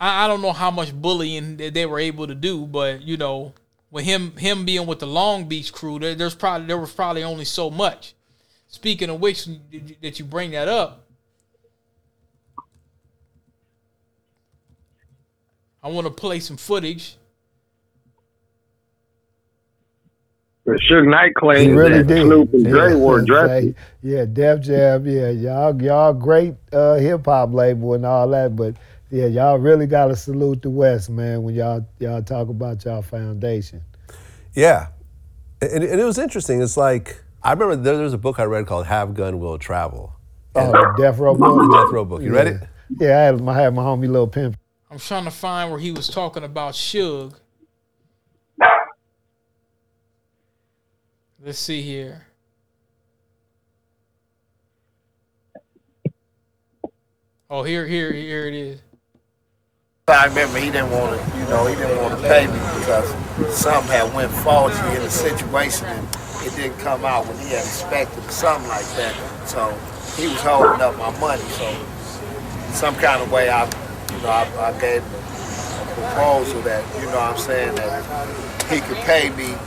I, I don't know how much bullying that they were able to do, but you know, with him him being with the Long Beach crew, there, there's probably there was probably only so much. Speaking of which, that you bring that up, I want to play some footage. The Suge Knight claims really that did. Snoop and Dre Yeah, wore say, dresses. Yeah, Def Jam. Yeah, y'all, y'all great uh, hip hop label and all that, but yeah, y'all really got to salute the West, man. When y'all y'all talk about y'all foundation. Yeah, and, and it was interesting. It's like I remember there, there was a book I read called "Have Gun Will Travel." Oh, the Death Row book. The Death Row book. You read it? Yeah, I had my, I had my homie Lil Pimp. I'm trying to find where he was talking about Suge. Let's see here. Oh, here, here, here it is. I remember he didn't want to, you know, he didn't want to pay me because something had went faulty in the situation and it didn't come out when he had expected or something like that. So he was holding up my money. So some kind of way I, you know, I, I gave a proposal that, you know what I'm saying, that he could pay me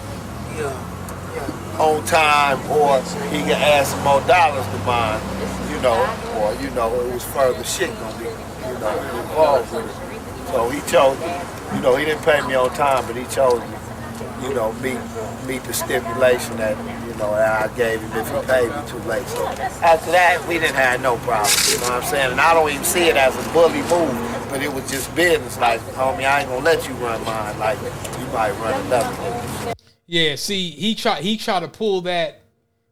on time or he could add some more dollars to mine, you know, or, you know, it was further shit gonna be, you know, involved with it. So he chose, you know, he didn't pay me on time, but he chose, you know, meet meet the stipulation that, you know, I gave him if he paid me too late. So after that, we didn't have no problem. You know what I'm saying? And I don't even see it as a bully move, but it was just business. Like, homie, I ain't gonna let you run mine. Like, you might run another. Yeah, see, he tried he tried to pull that.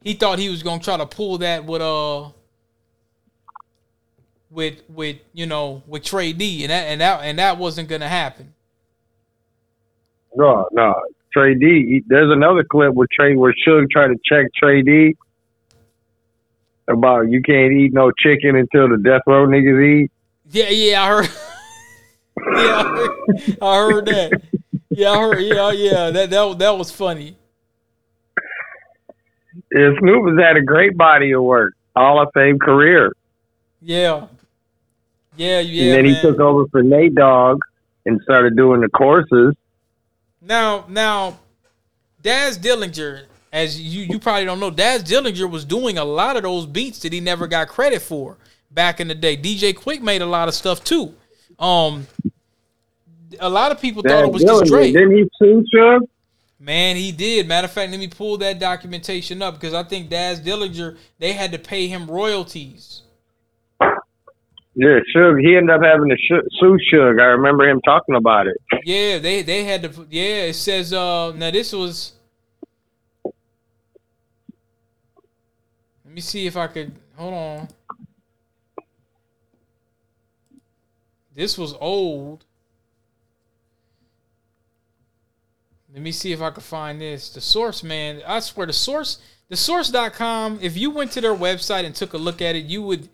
He thought he was gonna try to pull that with uh with with you know with Trey D and that and that and that wasn't gonna happen. No, no. Trey D. he- There's another clip where Trey where Suge tried to check Trey D about you can't eat no chicken until the death row niggas eat. Yeah, yeah, I heard. yeah, I heard, I heard that. Yeah, I heard. Yeah, yeah, that that that was funny. And Snoop has had a great body of work, Hall of Fame career. Yeah, yeah, yeah. and then he took over for Nate Dogg and started doing the courses. Now, now, Daz Dillinger, as you you probably don't know, Daz Dillinger was doing a lot of those beats that he never got credit for back in the day. DJ Quik made a lot of stuff too. Um, a lot of people thought it was just Dillinger, Drake. Didn't he sue Suge? Man, he did. Matter of fact, let me pull that documentation up because I think Daz Dillinger they had to pay him royalties. Yeah, Suge. He ended up having to sue Suge. I remember him talking about it. Yeah, they they had to. Yeah, it says. Uh, now this was. Let me see if I could. Hold on. This was old. Let me see if I can find this. The source, man. I swear, the source, the source.com, if you went to their website and took a look at it, you would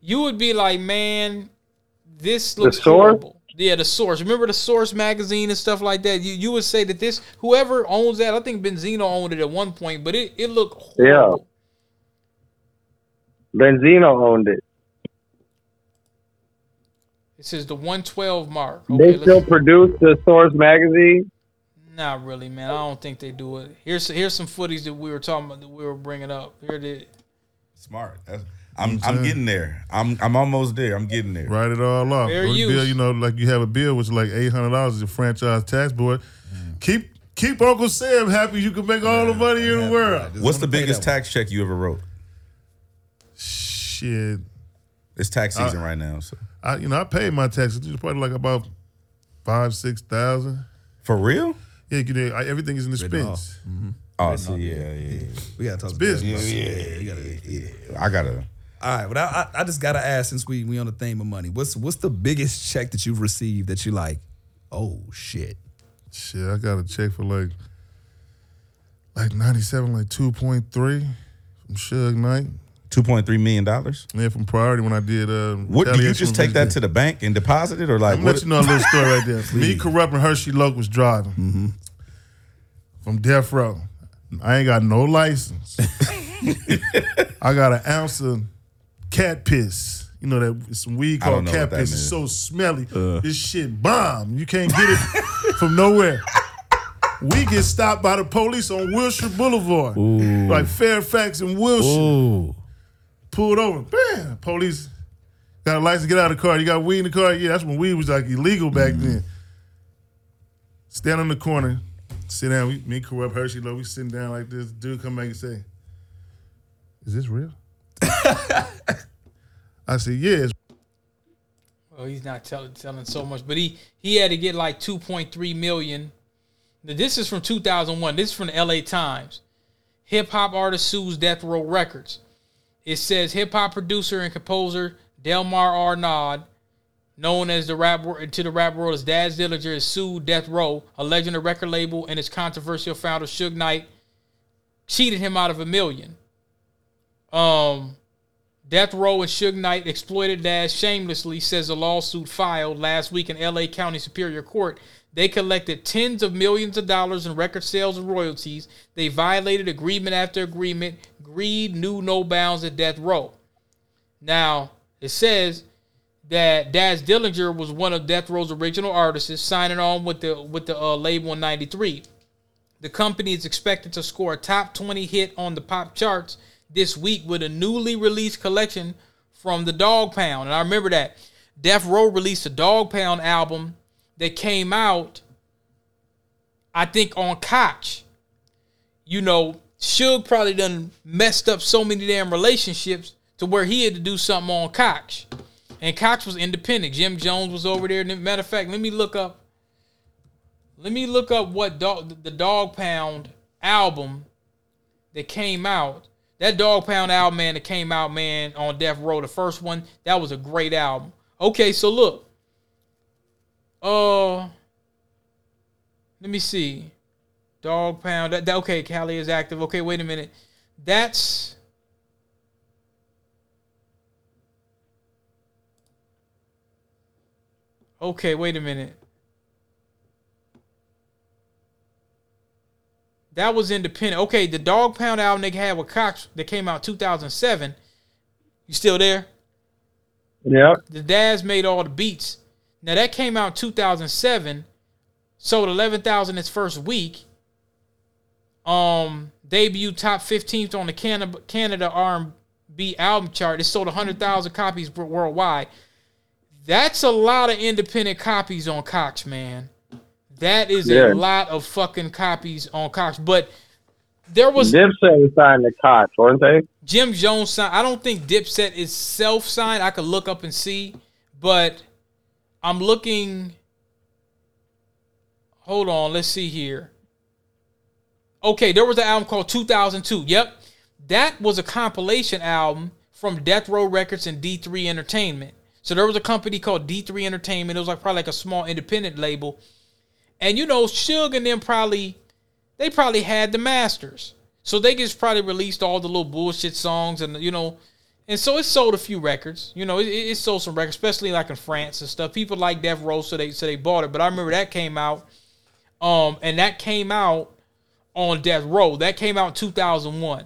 you would be like, man, this looks Source? horrible. Yeah, the source. Remember the source magazine and stuff like that? You you would say that this whoever owns that, I think Benzino owned it at one point, but it, it looked horrible. Benzino owned it. This is the 112 mark. they still produce the Source magazine. not really, man. I don't think they do it. Here's here's some footage that we were talking about that we were bringing up. Here it is. Smart. That's, I'm I'm getting there. I'm I'm almost there. I'm getting there. Write it all off. Fair use. bill, you know, like you have a bill which is like eight hundred dollars is your franchise tax board. Mm. Keep keep Uncle Sam happy. You can make all the money in the world. What's the biggest tax check you ever wrote? Shit, It's tax season right now. So I you know I paid my taxes. It's probably like about five six thousand. for real? Yeah, you know, I- everything is in the Written off. expense. Mm-hmm. Oh, so yeah, yeah, yeah. We gotta talk It's about business. Yeah, yeah, you yeah. I gotta. All right, but I, I, I just gotta ask since we we on the theme of money, what's what's the biggest check that you've received that you like? Oh shit! Shit, I got a check for like like ninety seven, like two point three from Suge Knight. Two point three million dollars. Yeah, from Priority when I did. Uh, What do you just take that Vince to the bank and deposit it, or like I'm what? let you know a little story right there. Me, corrupting Hershey Loke was driving Mm-hmm. from Death Row. I ain't got no license. I got an ounce of cat piss You know that some weed called cat piss is means. so smelly. this shit bomb. You can't get it from nowhere. We get stopped by the police on Wilshire Boulevard, like Fairfax and Wilshire. Ooh. Pulled over, bam. Police got a license. To get out of the car. You got weed in the car. Yeah, that's when weed was like illegal back then. Stand on the corner, sit down. We, me, Kurupt Hershey, low. We sitting down like this. Dude come back and say, "Is this real?" I said, yes. Well, he's not telling telling so much, but he he had to get like 2.3 million. Now, this is from 2001. This is from the LA Times. Hip hop artist sues Death Row Records. It says hip hop producer and composer Delmar Arnaud, known as the rap to the rap world as Daz Dillinger, has sued Death Row, alleging the record label and its controversial founder Suge Knight cheated him out of a million. Um, Death Row and Suge Knight exploited Daz shamelessly, says a lawsuit filed last week in LA County Superior Court. They collected tens of millions of dollars in record sales and royalties. They violated agreement after agreement. Greed knew no bounds at Death Row. Now, it says that Daz Dillinger was one of Death Row's original artists, signing on with the with the uh, label in '93. The company is expected to score a top 20 hit on the pop charts this week with a newly released collection from the Dog Pound. And I remember that Death Row released a Dog Pound album that came out, I think, on Koch. You know, Suge probably done messed up so many damn relationships to where he had to do something on Koch. And Koch was independent. Jim Jones was over there. Matter of fact, let me look up let me look up what dog the Dog Pound album that came out. That Dog Pound album, man, that came out, man, on Death Row, the first one, that was a great album. Okay, so look. Uh let me see. Dog Pound. That, that okay, Cali is active. Okay, wait a minute. That's Okay, wait a minute. That was independent. Okay, the Dog Pound album they had with Koch that came out 2007. You still there? Yep. The Daz made all the beats. Now that came out 2007, sold 11,000 its first week. Um, debuted top 15th on the Canada Canada R&B album chart. It sold 100,000 copies worldwide. That's a lot of independent copies on Koch, man. That is Yeah. a lot of fucking copies on Koch. But there was Dipset was signed to Koch, weren't they? Jim Jones signed. I don't think Dipset is self signed. I could look up and see, but I'm looking. Hold on, let's see here. Okay, there was an album called 2002. Yep, that was a compilation album from Death Row Records and D3 Entertainment. So there was a company called D3 Entertainment. It was like probably like a small independent label, and you know, Suge and them probably they probably had the masters. So they just probably released all the little bullshit songs and you know, and so it sold a few records. You know, it, it sold some records, especially like in France and stuff. People like Death Row, so they so they bought it. But I remember that came out, um, and that came out on Death Row. That came out in two thousand one.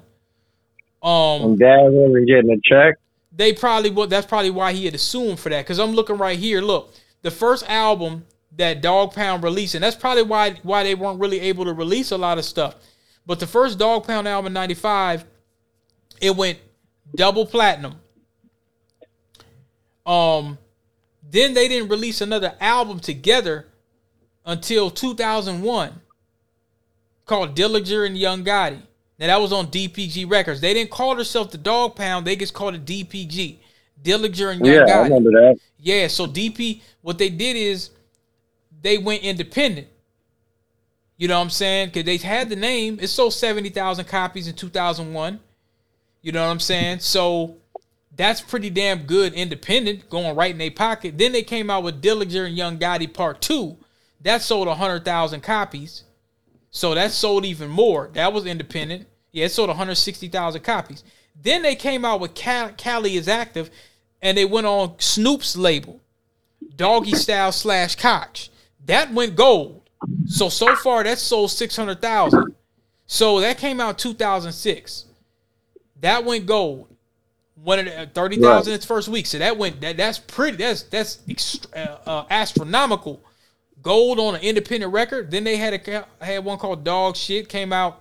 Um, And Daz wasn't getting a check. they probably would. That's probably why he had assumed for that. Because I'm looking right here. Look, the first album that Dog Pound release and that's probably why why they weren't really able to release a lot of stuff. But the first Dog Pound album in '95, it went double platinum. Um, then they didn't release another album together until 2001 called Dillinger and Young Gotti. Now that was on DPG Records. They didn't call themselves the Dog Pound. They just called it DPG. Dillinger and Young Yeah, I Gotti. remember that. Yeah, so DP, what they did is they went independent. You know what I'm saying? Because they had the name. It sold 70,000 copies in 2001. You know what I'm saying? So that's pretty damn good independent, going right in their pocket. Then they came out with Dillinger and Young Gotti Part 2. That sold 100,000 copies. So that sold even more. That was independent. Yeah, it sold 160,000 copies. Then they came out with Cal- Cali is Active, and they went on Snoop's label, Doggy Style slash Koch. That went gold. So so far that sold 600,000. So that came out 2006. That went gold. One of the, thirty thousand its first week. So that went that that's pretty that's that's ext- uh, uh, astronomical. Gold on an independent record. Then they had a had one called Dog Shit came out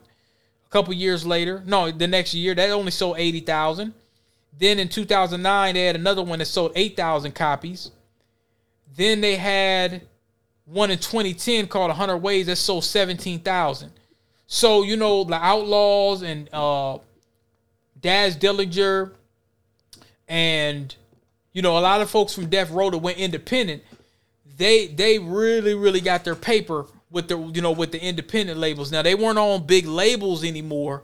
a couple years later. No, the next year that only sold eighty thousand. Then in two thousand nine they had another one that sold eight thousand copies. Then they had one in 2010 called 100 Ways that sold 17,000. So, you know, the Outlawz and uh Daz Dillinger and you know, a lot of folks from Death Row that went independent, they they really really got their paper with the you know with the independent labels. Now they weren't on big labels anymore,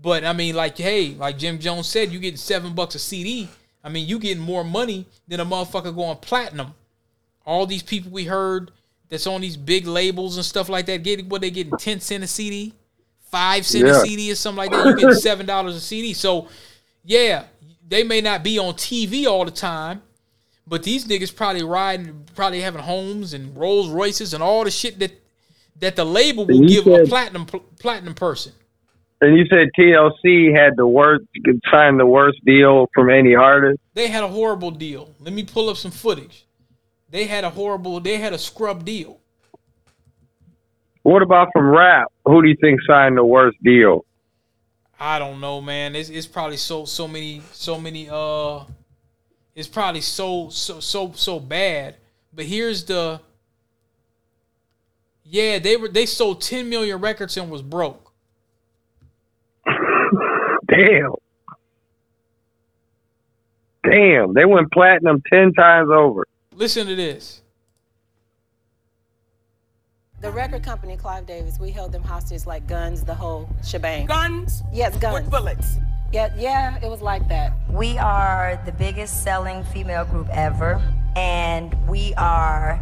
but I mean like hey, like Jim Jones said, you getting 7 bucks a CD. I mean, you getting more money than a motherfucker going platinum all these people we heard that's on these big labels and stuff like that getting what they getting 10 cent a CD, 5 cent a CD or something like that. You get seven dollars a CD. So yeah, they may not be on TV all the time, but these niggas probably riding probably having homes and Rolls Royces and all the shit that that the label will give a said- platinum platinum person. And you said TLC had the worst, signed the worst deal from any artist. They had a horrible deal. Let me pull up some footage. They had a horrible they had a scrub deal. What about from rap? Who do you think signed the worst deal? I don't know, man. It's it's probably so so many so many uh it's probably so so so so bad. But here's the Yeah, they were they sold 10 million records and was broke. Damn. Damn, they went platinum 10 times over. Listen to this. The record company, Clive Davis, we held them hostage like guns, the whole shebang. Guns? Yes, guns. With bullets. Yeah, yeah, it was like that. We are the biggest selling female group ever, and we are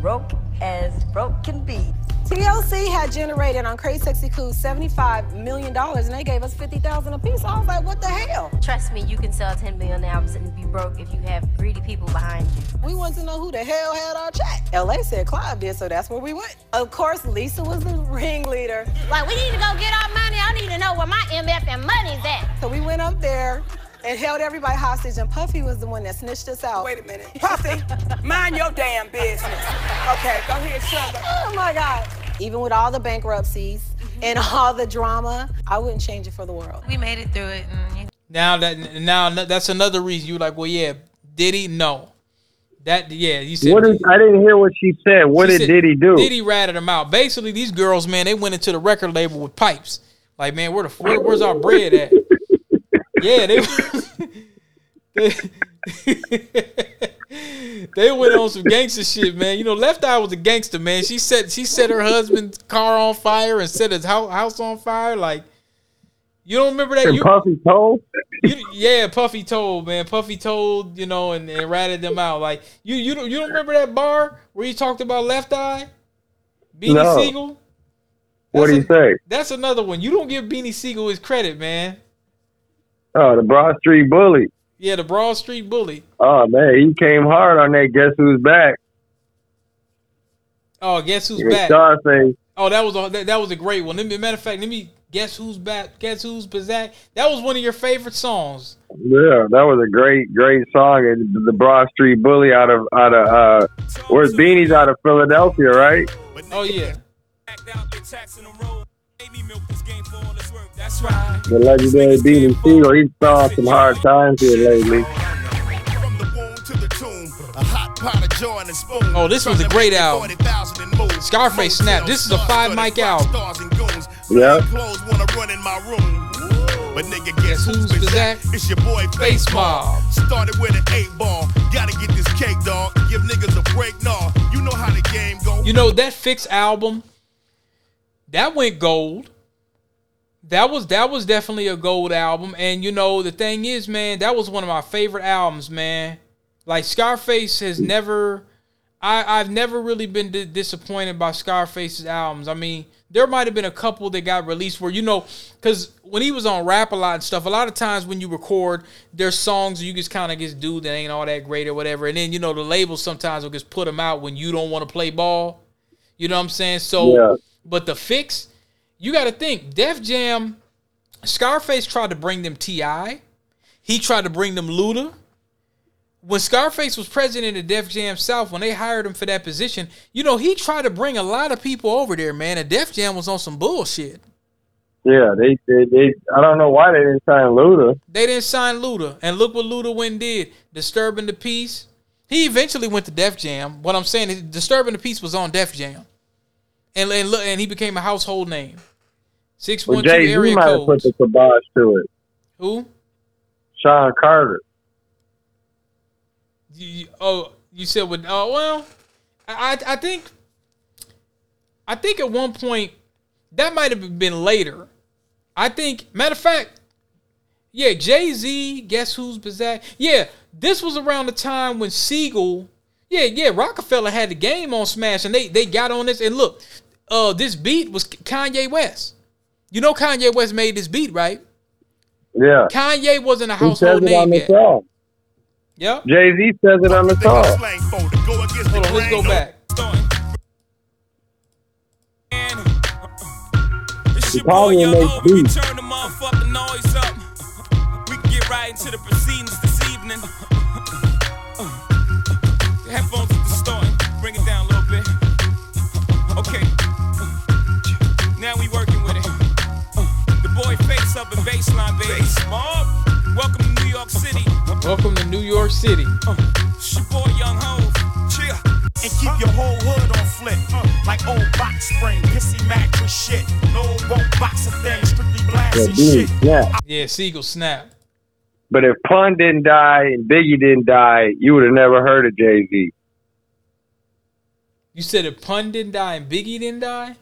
broke as broke can be. TLC had generated on Crazy Sexy Cool $75 million and they gave us 50000 a piece. I was like, what the hell? Trust me, you can sell 10 million albums and be broke if you have greedy people behind you. We wanted to know who the hell had our check. LA said Clive did, so that's where we went. Of course, Lisa was the ringleader. Like, we need to go get our money. I need to know where my MF and money's at. So we went up there and held everybody hostage, and Puffy was the one that snitched us out. Wait a minute. Puffy, mind your damn business. Okay, go ahead, Sugar. Oh my God. Even with all the bankruptcies mm-hmm. and all the drama, I wouldn't change it for the world. We made it through it. And Now that now that's another reason you like, well yeah, did he? No. That yeah, you said What is, I didn't hear what she said. What She did said Diddy do? Diddy ratted them out. Basically, these girls, man, they went into the record label with pipes. Like, man, where the where, where's our bread at? yeah, they they, they went on some gangster shit, man. You know, Left Eye was a gangster, man. She set she set her husband's car on fire and set his house on fire. Like, you don't remember that? And You, Puffy told? you, yeah, Puffy told man. Puffy told you know, and, and ratted them out. Like you, you don't you don't remember that bar where he talked about Left Eye, Beanie No. Sigel. What do you say? That's another one. You don't give Beanie Sigel his credit, man. Oh, the Broad Street Bully. Yeah, the Broad Street Bully. Oh, man, he came hard on that. Guess who's back? Oh, guess who's With back? Scarface. Oh, that was a that, that was a great one. Let me, matter of fact, let me guess who's back. Guess who's back? That was one of your favorite songs. Yeah, that was a great, great song. And the Broad Street Bully out of out of uh, where's Beanie's out of Philadelphia, right? Oh yeah. That's right. The legendary Beanie Sigel. He's saw some hard times here lately. Oh, this was a great album. Scarface Snap. This is a five mic album. Yeah. But nigga, guess who's back? It's your boy Face Mob. Started with an eight ball. Gotta get this cake, dog. Give niggas a break, nah. You know how the game go. You know that Fix album, that went gold. That was that was definitely a gold album. And you know the thing is, man, that was one of my favorite albums, man. Like Scarface has never, I I've never really been di- disappointed by Scarface's albums. I mean, there might have been a couple that got released where you know, because when he was on rap a lot and stuff, a lot of times when you record, there's songs you just kind of just do that ain't all that great or whatever, and then you know the labels sometimes will just put them out when you don't want to play ball. You know what I'm saying? So, Yeah. But the fix, you got to think, Def Jam, Scarface tried to bring them Ti. He tried to bring them Luda. When Scarface was president of Def Jam South, when they hired him for that position, you know, he tried to bring a lot of people over there, man. And Def Jam was on some bullshit. Yeah, they, they, they I don't know why they didn't sign Luda. They didn't sign Luda. And look what Luda went and did. Disturbing the Peace. He eventually went to Def Jam. What I'm saying is Disturbing the Peace was on Def Jam. And and, look, and he became a household name. Six one two area might code. put the kibosh to it. Who? Sean Carter. You, oh, you said with oh well, I I think I think at one point that might have been later. I think matter of fact, yeah, Jay Z. Guess who's back? Yeah, this was around the time when Sigel. Yeah, yeah, Rockefeller had the game on Smash, and they they got on this. And look, uh, this beat was Kanye West. You know Kanye West made this beat, right? Yeah. Kanye wasn't a He says household it on name the yet. song. Yep. Jay Z says it on the song. Hold on, let's go back. He probably makes beats. Boy face up in baseline, baby. Mob. Welcome to New York City. Welcome to New York City. Uh, it's your boy Young Hove. Cheer. and keep your whole hood on flip. Uh. Like old box spring, pissy mattress shit. No won't box a thing, strictly Yeah, blasting Beanie shit. snap. Yeah, Sigel snap. But if Pun didn't die and Biggie didn't die, you would have never heard of Jay Z. You said if Pun didn't die and Biggie didn't die?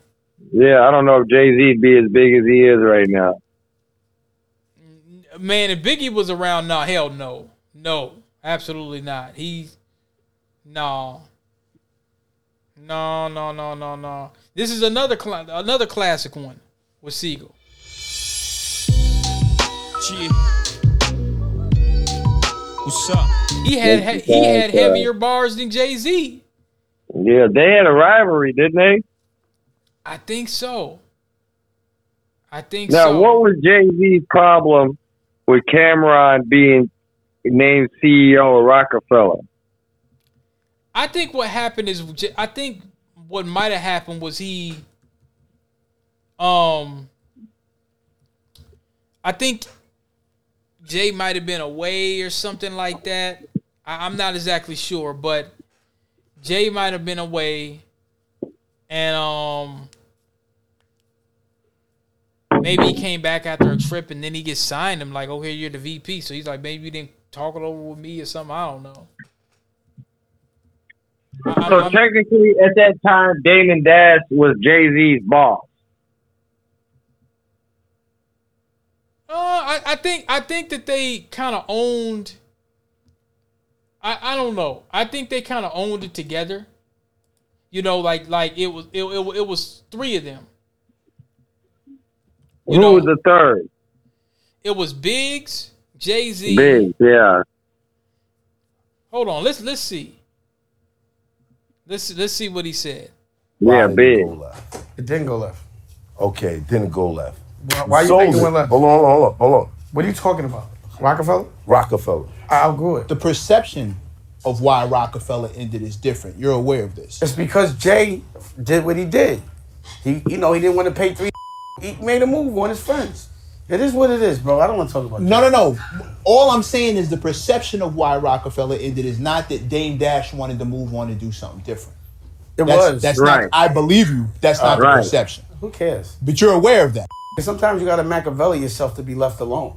Yeah, I don't know if Jay Z'd be as big as he is right now. Man, if Biggie was around, no, hell no. No, absolutely not. He, no. No, no, no, no, no. This is another cla- another classic one with Sigel. Cheer. What's up? He had he had heavier bars than Jay Z. Yeah, they had a rivalry, didn't they? I think so. I think so. Now, so. what was Jay Z's problem with Cam'ron being named CEO of Rockefeller? I think what happened is I think what might have happened was he um I think Jay might have been away or something like that. I, I'm not exactly sure, but Jay might have been away and um maybe he came back after a trip and then he gets signed him like, oh here you're the VP. So he's like, maybe you didn't talk it over with me or something. I don't know. So technically, at that time, Damon Dash was Jay Z's boss. Uh, I, I think I think that they kind of owned. I, I don't know. I think they kind of owned it together. You know, like like it was it, it, it was three of them. Who was the third? It was Biggs, Jay Z. Biggs, yeah. Hold on, let's let's see. Let's let's see what he said. Yeah, big. It didn't go left. Okay, didn't go left. Why, why you Sold think it it. went left? Hold on, hold on, hold on. What are you talking about? Rockefeller? Rockefeller. I'll go it. The perception of why Rockefeller ended is different. You're aware of this. It's because Jay did what he did. He, you know, he didn't want to pay three. He made a move on his friends. It is what it is, bro. I don't want to talk about. It. No, no, no. All I'm saying is the perception of why Rockefeller ended is not that Dame Dash wanted to move on and do something different. It That's- was. That's Right. not. I believe you. That's not Uh, right. the perception. Who cares? But you're aware of that. Sometimes you got to Machiavelli yourself to be left alone.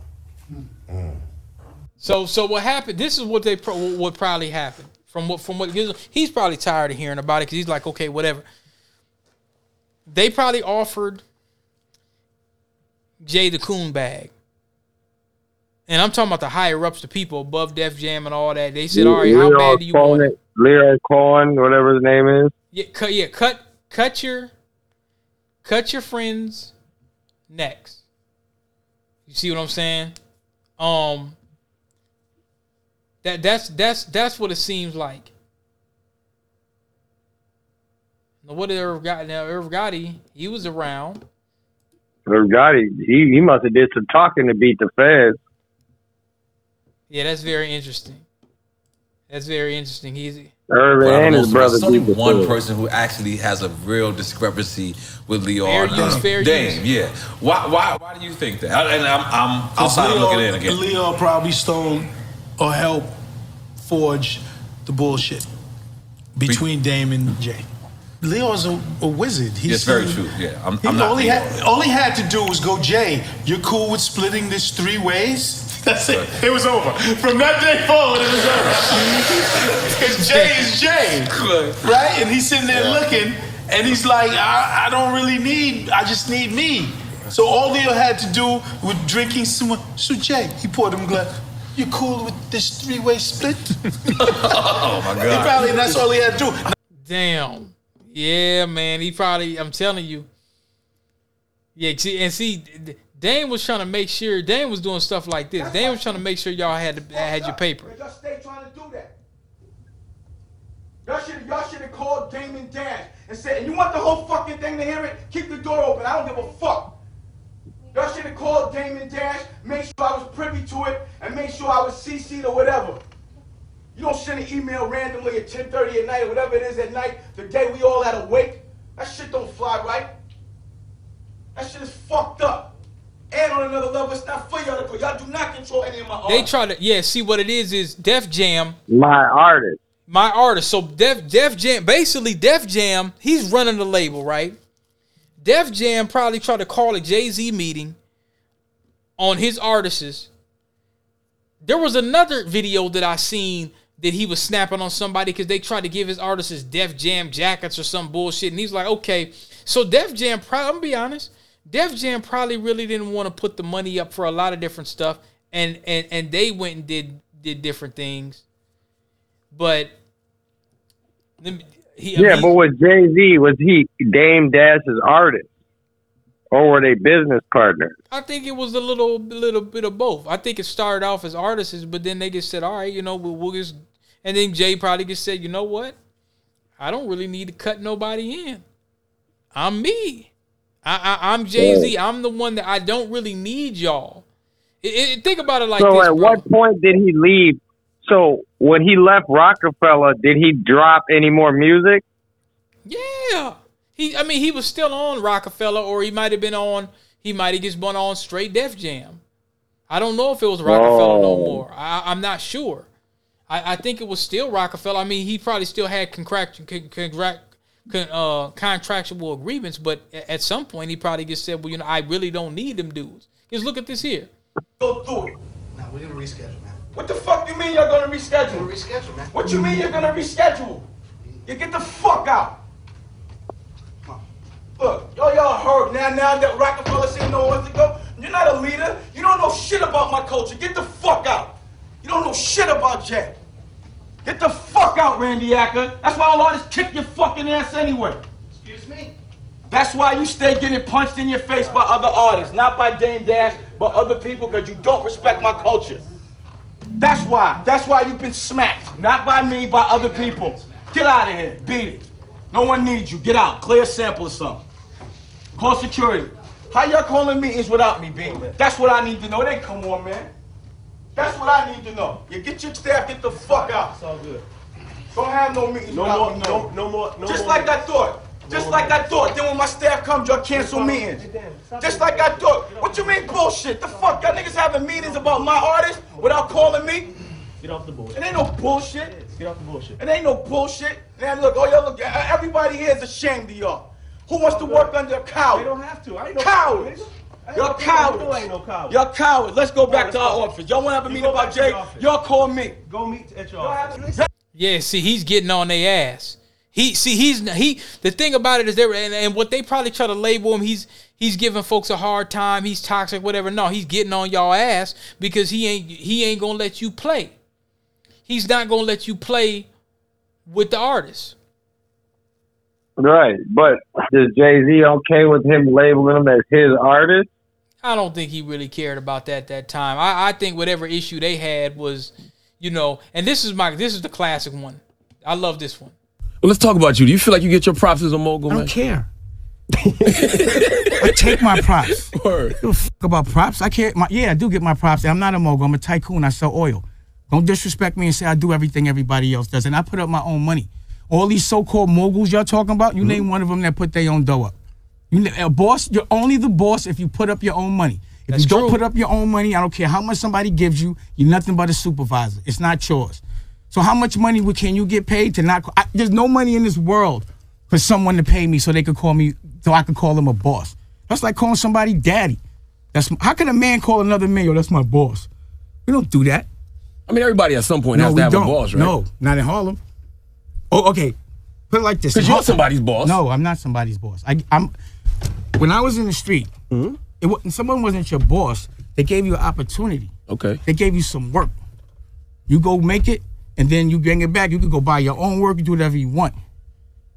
So so what happened? This is what they pro- what probably happened from what from what he's probably tired of hearing about it because he's like okay whatever. They probably offered Jay the Coon bag, and I'm talking about the higher ups, the people above Def Jam and all that. They said, all right, how bad do you want? It?" Cohen, whatever his name is. Yeah, cut yeah cut cut your cut your friends necks. You see what I'm saying? Um that that's that's that's what it seems like. Now what did Irv Gotti now Irv Gotti, he was around. Or God, he he must have did some talking to beat the feds. Yeah, that's very interesting. That's very interesting. He's Urban But I and don't his know, brother. There's only one two. person who actually has a real discrepancy with Lyor. Fair use, fair Dame, use. yeah. Why, why, why do you think that? I- And I'm, I'm outside of Lyor, looking in again. Lyor probably stole or helped forge the bullshit between Dame and Jay. Lyor's a, a wizard. He's It's very true. Yeah, I'm, He I'm not. only Lyor. had, all he had to do was go, Jay, you're cool with splitting this three ways? That's it. It was over. From that day forward, it was over. Because Jay is Jay. Right? And he's sitting there looking, and he's like, I, I don't really need, I just need me. So all Lyor had to do was drinking some. So Jay, he poured him a glass. You cool with this three-way split? oh my god! He probably, that's all he had to do. Damn. Yeah, man. He probably. I'm telling you. Yeah, see, and see, D- Dame was trying to make sure. Dame was doing stuff like this. Dame was trying to make sure y'all had had your paper. Y'all stay trying to do that. Y'all should y'all should have called Damon Dash and said, and you want the whole fucking thing to hear it? Keep the door open. I don't give a fuck. Y'all should have called Damon Dash, make sure I was privy to it, and make sure I was CC'd or whatever. You don't send an email randomly at 10:30 at night or whatever it is at night, the day we all had awake. That shit don't fly right. That shit is fucked up. And on another level, it's not for y'all to go. Y'all do not control any of my art. They try to. Yeah, see what it is is Def Jam. My artist. my artist. So Def Def Jam, basically Def Jam, he's running the label, right? Def Jam probably tried to call a Jay Z meeting on his artists. There was another video that I seen that he was snapping on somebody because they tried to give his artists Def Jam jackets or some bullshit, and he's like, okay, so Def Jam, probably, I'm gonna be honest, Def Jam probably really didn't want to put the money up for a lot of different stuff, and and and they went and did did different things, but he, I yeah, mean, but was Jay Z was he Dame Dash's artist, or were they business partners? I think it was a little little bit of both. I think it started off as artists, but then they just said, "All right, you know, we'll, we'll just," and then Jay probably just said, "You know what? I don't really need to cut nobody in. I'm me. I, I I'm Jay Z. I'm the one that I don't really need y'all. It, it- think about it like this. so this, at bro. what point did he leave? So when he left Rockefeller, did he drop any more music? Yeah. He I mean he was still on Rockefeller or he might have been on he might have just been on straight Def Jam. I don't know if it was Rockefeller no Oh. more. I, I'm not sure. I, I think it was still Rockefeller. I mean, he probably still had contract, con, contract, con, uh, contractual agreements, but at some point he probably just said, "Well, you know, I really don't need them dudes." Because look at this here. Go through it. Now we're gonna reschedule, man. What the fuck you mean you're gonna reschedule? We're reschedule, man. What you mean you're gonna reschedule? You get the fuck out. Look, y'all, y'all heard now, now that Rockefeller said no one to go. You're not a leader. You don't know shit about my culture. Get the fuck out. You don't know shit about Jay. Get the fuck out, Randy Acker. That's why all artists kick your fucking ass anyway. Excuse me. That's why you stay getting punched in your face by other artists, not by Dame Dash, but other people because you don't respect my culture. That's why. That's why you've been smacked. Not by me, by other people. Get out of here. Beat it. No one needs you. Get out. Clear a sample or something. Call security. How y'all calling meetings without me, B? That's what I need to know. They come on, man. That's what I need to know. You get your staff, get the fuck out. It's all good. Don't have no meetings No more- me. no- no more- no Just more like I thought. Just like I thought. Then when my staff comes, y'all cancel meetings. Just like I thought. What you mean bullshit? The fuck? Y'all niggas having meetings about my artist without calling me? Get off the bullshit. It ain't no bullshit. Get off the bullshit. It ain't no bullshit. Man, look, oh y'all look, everybody here is ashamed of y'all. Who wants to work under a coward? They don't have to. I ain't no cowards. I Y'all ain't no- cowards. I ain't no coward. Y'all cowards. Let's go back let's to our go. office. Y'all want to have a You meeting go about back Jay? Y'all call me. Go meet at your office. Yeah, see, he's getting on their ass. He see he's he the thing about it is there and, and what they probably try to label him he's he's giving folks a hard time he's toxic whatever no he's getting on y'all ass because he ain't he ain't gonna let you play he's not gonna let you play with the artist Right, but is Jay Z okay with him labeling him as his artist? I don't think he really cared about that that time I, I think whatever issue they had was you know and this is my this is the classic one I love this one Well, let's talk about you. Do you feel like you get your props as a mogul? I don't care. I take my props. Word. Give a fuck about props. I care. My, yeah, I do get my props. I'm not a mogul. I'm a tycoon. I sell oil. Don't disrespect me and say I do everything everybody else does. And I put up my own money. All these so-called moguls y'all talking about, you Mm-hmm. name one of them that put their own dough up. You a boss, you're only the boss if you put up your own money. If That's you don't true. put up your own money, I don't care how much somebody gives you, you're nothing but a supervisor. It's not yours. So how much money can you get paid to not? I, there's no money in this world for someone to pay me so they could call me, so I could call them a boss. That's like calling somebody daddy. That's how can a man call another man? Yo, that's my boss. We don't do that. I mean, everybody at some point no, has to have don't. a boss, right? No, not in Harlem. Oh, okay. Put it like this. 'Cause In you're Har- somebody's boss. No, I'm not somebody's boss. I, I'm. When I was in the street, Mm-hmm. it, wa- someone wasn't your boss. They gave you an opportunity. Okay. They gave you some work. You go make it, and then you bring it back. You can go buy your own work. You do whatever you want.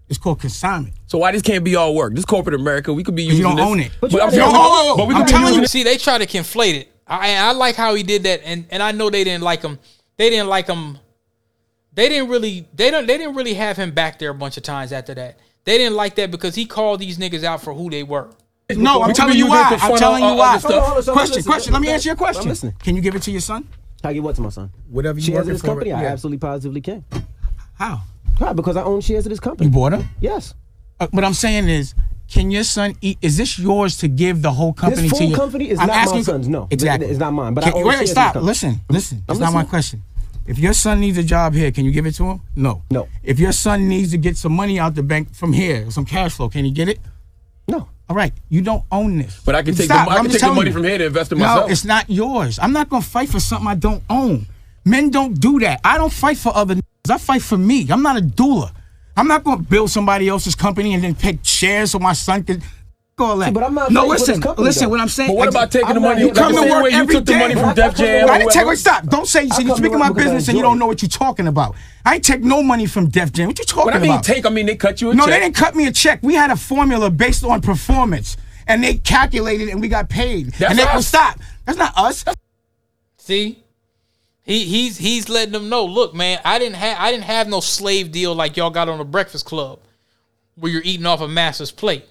It's called consignment. So why this can't be all work? This corporate America, we could be using you don't this- own it. But, But I'm you saying- oh, oh, but we I'm telling you- it- See, they try to conflate it. I I like how he did that, and and I know they didn't like him. They didn't like him. They didn't really. They don't. They didn't really have him back there a bunch of times after that. They didn't like that because he called these niggas out for who they were. No, I'm telling you why. I'm telling you why. other stuff. Hold on, hold on, so Question, question. Let me I'm answer your question. listening. Can you give it to your son? I give what to my son? Whatever you want. shares working of this for, company, I yeah. absolutely positively can. How? Why? Because I own shares of this company. You bought them? Yes. Uh, what I'm saying is, can your son eat? Is this yours to give the whole company This to full your company is I'm not my son's. No, exactly. it's not mine. But Can- I own wait, shares wait, of stop. this company. Listen, listen. I'm That's not my question. If your son needs a job here, can you give it to him? No. No. If your son needs to get some money out the bank from here, some cash flow, can he get it? No. All right. You don't own this. But I can take the- Stop. I can I'm just take the telling money you. from here to invest in no, myself. it's not yours. I'm not gonna fight for something I don't own. Men don't do that. I don't fight for other. niggas. I fight for me. I'm not a doula. I'm not gonna build somebody else's company and then pick shares so my son can. All that. but I'm not no, fighting for this listen, company, listen. though. What I'm saying. But what about taking I'm the money? You here- come the to work way you every took the money from I- I Def Jam. work- I didn't take. whoever. Wait, stop! Don't say. I you are speaking my business and you don't know what you're talking about. I ain't take no money from Def Jam. What you talking When I mean about? take, I mean they cut you a no, check. No, they didn't cut me a check. We had a formula based on performance, and they calculated, and we got paid. That's and they us. oh, stop. That's not us. See, he he's he's letting them know. Look, man, I didn't have I didn't have no slave deal like y'all got on the Breakfast Club, where you're eating off a master's plate.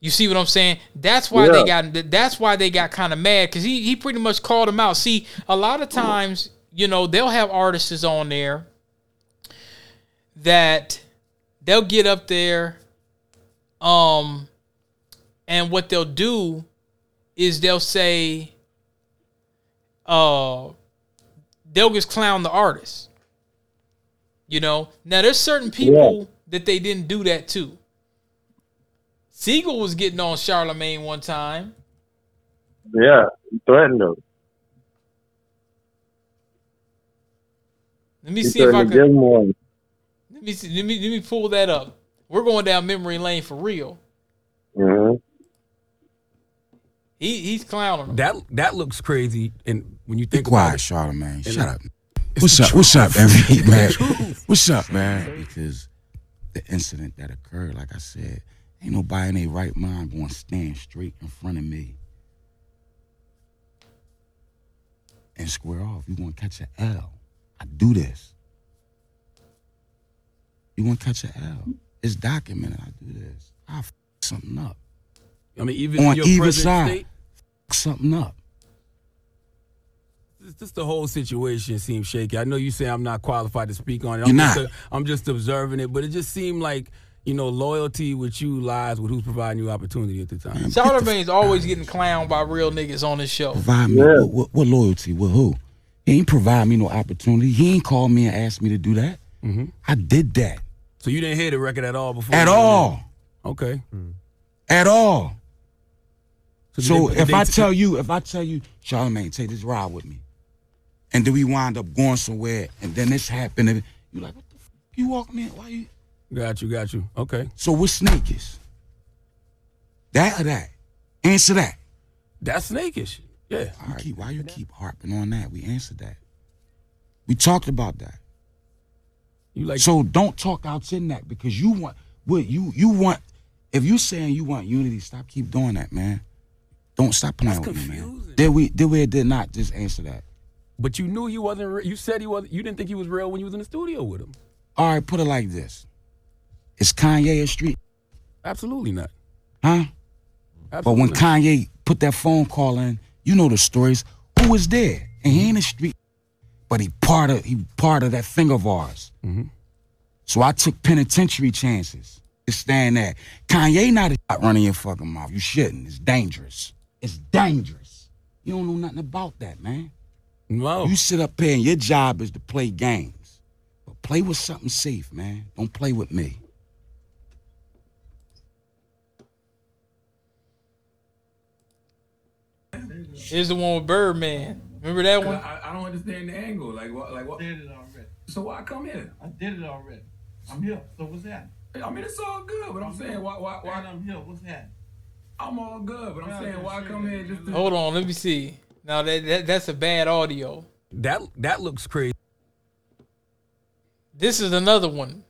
You see what I'm saying? That's why they got. That's why they got kind of mad because he he pretty much called them out. See, a lot of times, you know, they'll have artists on there that they'll get up there, um, and what they'll do is they'll say, uh, they'll just clown the artist. You know, now there's certain people that they didn't do that to. Sigel was getting on Charlemagne one time. Yeah, he threatened him. Let me He see if I threatened give can. him one. Let me see. Let me let me pull that up. We're going down memory lane for real. Mhm. He he's clowning him. That that looks crazy, and when you think about quiet, it, Charlemagne. Shut it- up. What's up? What's up, every man? It's the truth. What's up, man? Because the incident that occurred, like I said, ain't nobody in their right mind going to stand straight in front of me and square off. you gonna catch an L? I do this. You want to catch an L? It's documented. I do this. I f- something up I mean, even on your either present side. state, F- something up. this, this the whole situation seems shaky. I know you say I'm not qualified to speak on it. You're I'm not. Just a, I'm just observing it, but it just seemed like you know loyalty with you lies with who's providing you opportunity at the time. Charlemagne's always getting clowned by real niggas on his show. Provide me what, what, what loyalty? With who? He ain't provide me no opportunity. He ain't called me and asked me to do that. Mm-hmm. I did that So you didn't hear the record at all before? at you did all, that? Okay. at all. So So, they- if did I they- tell you, if I tell you, Charlemagne, take this ride with me, and then we wind up going somewhere, and then this happened, and you like, what the f- you walking in? Why you? Got you, got you. Okay. So what snake is? That or that? Answer that. That's snakish. Yeah. You keep, why you keep harping on that? We answered that. We talked about that. You like so don't talk out your neck because you want what you you want. If you saying you want unity, stop keep doing that, man. Don't stop playing with me, man. Did we did we did not just answer that? But you knew he wasn't. Re- you said he was. You didn't think he was real when you was in the studio with him. All right, put it like this: Is Kanye a street? Absolutely not. Huh? But when Absolutely. Kanye put that phone call in, you know the stories. Who was there? And he ain't a street. but he part of he part of that thing of ours. Mm-hmm. So I took penitentiary chances to stand there. Kanye not a shot running your fucking mouth. You shouldn't. It's dangerous. It's dangerous. You don't know nothing about that, man. No. You sit up here and your job is to play games. But play with something safe, man. Don't play with me. Here's the one with Birdman. Remember that one? I, I don't understand the angle. Like what? Like what? I did it already. So why come here? I did it already. I'm here. So what's that? I mean, it's all good, but I'm saying why? Why? why I'm here. What's that? I'm all good, but I'm saying why come here just to Hold on, let me see. Now that, that that's a bad audio. That that looks crazy. This is another one.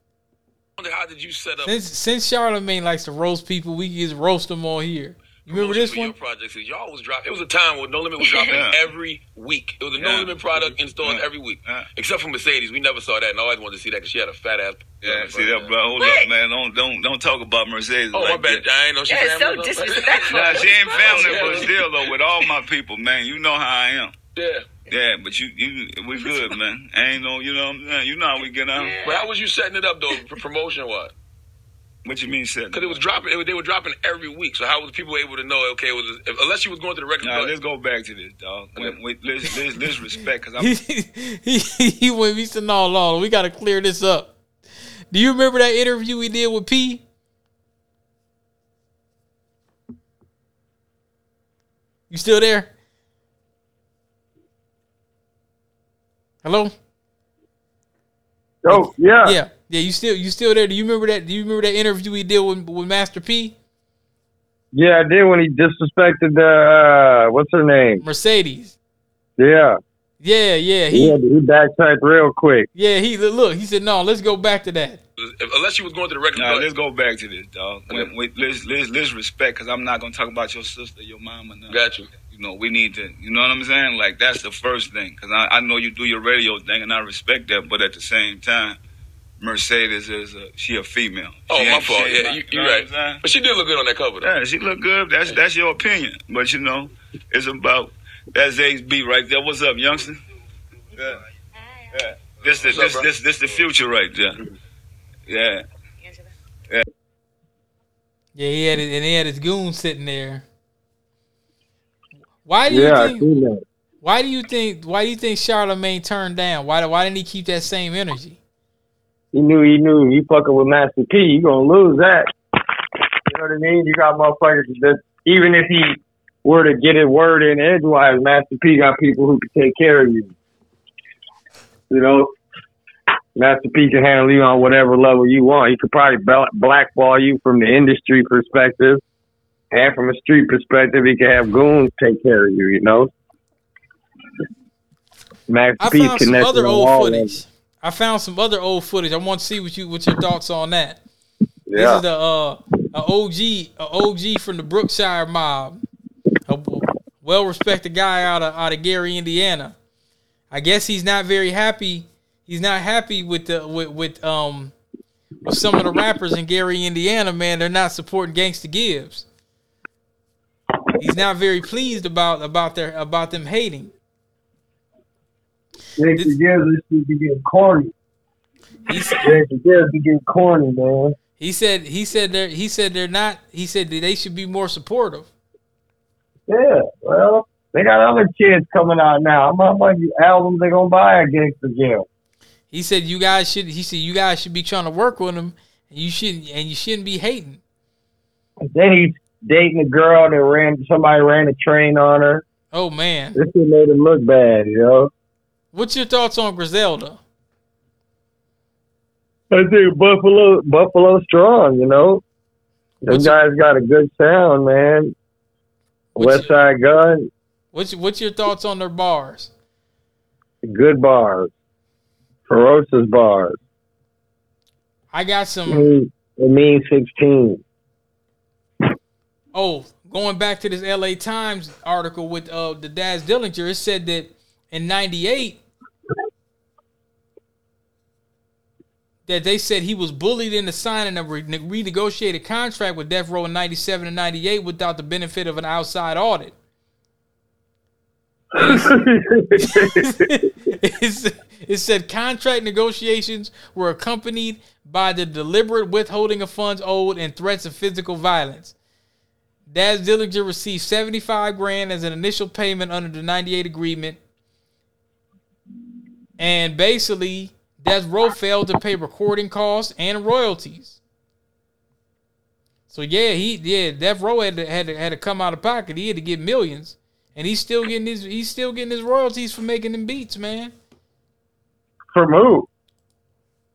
How did you set up? Since since Charlemagne likes to roast people, we can just roast them all here. You remember this for one? Your projects? Y'all was dropping. It was a time when No Limit was dropping Yeah. every week. It was a No Yeah. Limit product in stores every week, except for Mercedes. We never saw that, and I always wanted to see that because she had a fat ass. Yeah, see that, bro. Hold up, man. Don't don't don't talk about Mercedes. Oh, my bad. that. I ain't know she Yeah, it's family. so disrespectful. Nah, she ain't family, but still though, with all my people, man, you know how I am. Yeah. Yeah, but you, you, we good, man. Ain't no, you know, what I'm saying? you know how we get out. But how was you setting it up though, for promotion wise? What you mean setting? Because it was dropping. It, was- they were dropping every week. So how was people able to know? Okay, it was if, unless you was going to the record. Nah, let's go back to this, dog. Wait, wait, let's, let's, let's respect, cause I'm. he, he, he went. He said, "No, no, we got to clear this up." Do you remember that interview we did with P? You still there? Hello? Oh, yeah. Yeah. Yeah, you still you still there. Do you remember that do you remember that interview we did with, with Master P? Yeah, I did when he disrespected the uh, what's her name? Mercedes. Yeah, Yeah, yeah. yeah. He He backtracked real quick. yeah, he look, he said, No, let's go back to that. unless you was going to the record. Nah, let's go back to this, dog. Wait, wait, let's, let's, let's respect, cause I'm not gonna talk about your sister, your mama. Nothing. Got you. You know, we need to. You know what I'm saying? Like that's the first thing, cause I, I know you do your radio thing, and I respect that. But at the same time, Mercedes is a she a female. Oh, She my fault. she ain't Yeah, like- you, you you're right. I'm? But she did look good on that cover though. Yeah, she look good. That's that's your opinion. But you know, it's about that's Ace B right there. What's up, youngster? Yeah. Yeah. This the, What's up, this, bro? this this the future right there. Yeah. Yeah. Yeah, he had it, and he had his goon sitting there. Why do you Yeah, I think? seen that. Why do you think? Why do you think Charlemagne turned down? Why? Why didn't he keep that same energy? He knew he knew he fucking with Master P, you gonna lose that. You know what I mean? You got motherfuckers that even if he were to get a word in edgewise, Master P got people who can take care of you. You know, Master P can handle you on whatever level you want. He could probably blackball you from the industry perspective, and from a street perspective, he could have goons take care of you. You know, Master I P found some other old footage. I found some other old footage. I want to see what you what your thoughts on that. This is the uh, a OG, a OG from the Brookshire mob, a well respected guy out of out of Gary, Indiana. I guess he's not very happy. He's not happy with the with with um with some of the rappers in Gary, Indiana. Man, they're not supporting Gangsta Gibbs. He's not very pleased about about their about them hating. Gibbs, this shit be getting corny. Gangsta Gibbs be getting corny, man. He said he said they're he said they're not he said that they should be more supportive. Yeah, well, they got other kids coming out now. How much albums they gonna buy at Gangsta Gibbs? He said you guys should he said you guys should be trying to work with them and you shouldn't and you shouldn't be hating. Then he's dating a girl that ran somebody ran a train on her. Oh man. This shit made him look bad, you know. What's your thoughts on Griselda? I think Buffalo Buffalo strong, you know. Them guys got a good sound, man. Westside Gunn, What's what's your thoughts on their bars? good bars. Ferocious bars. I got It some mean, it means sixteen. oh, going back to this LA Times article with uh the Daz Dillinger, it said that in ninety eight that they said he was bullied into signing a re- renegotiated contract with Death Row in 97 and 98 without the benefit of an outside audit. It said contract negotiations were accompanied by the deliberate withholding of funds owed and threats of physical violence. Daz Dillinger received 75 grand as an initial payment under the 98 agreement. And basically, Death Row failed to pay recording costs and royalties. So yeah, he yeah, Death Row had to, had to, had to come out of pocket. He had to get millions, and he's still getting his he's still getting his royalties for making them beats, man. For who?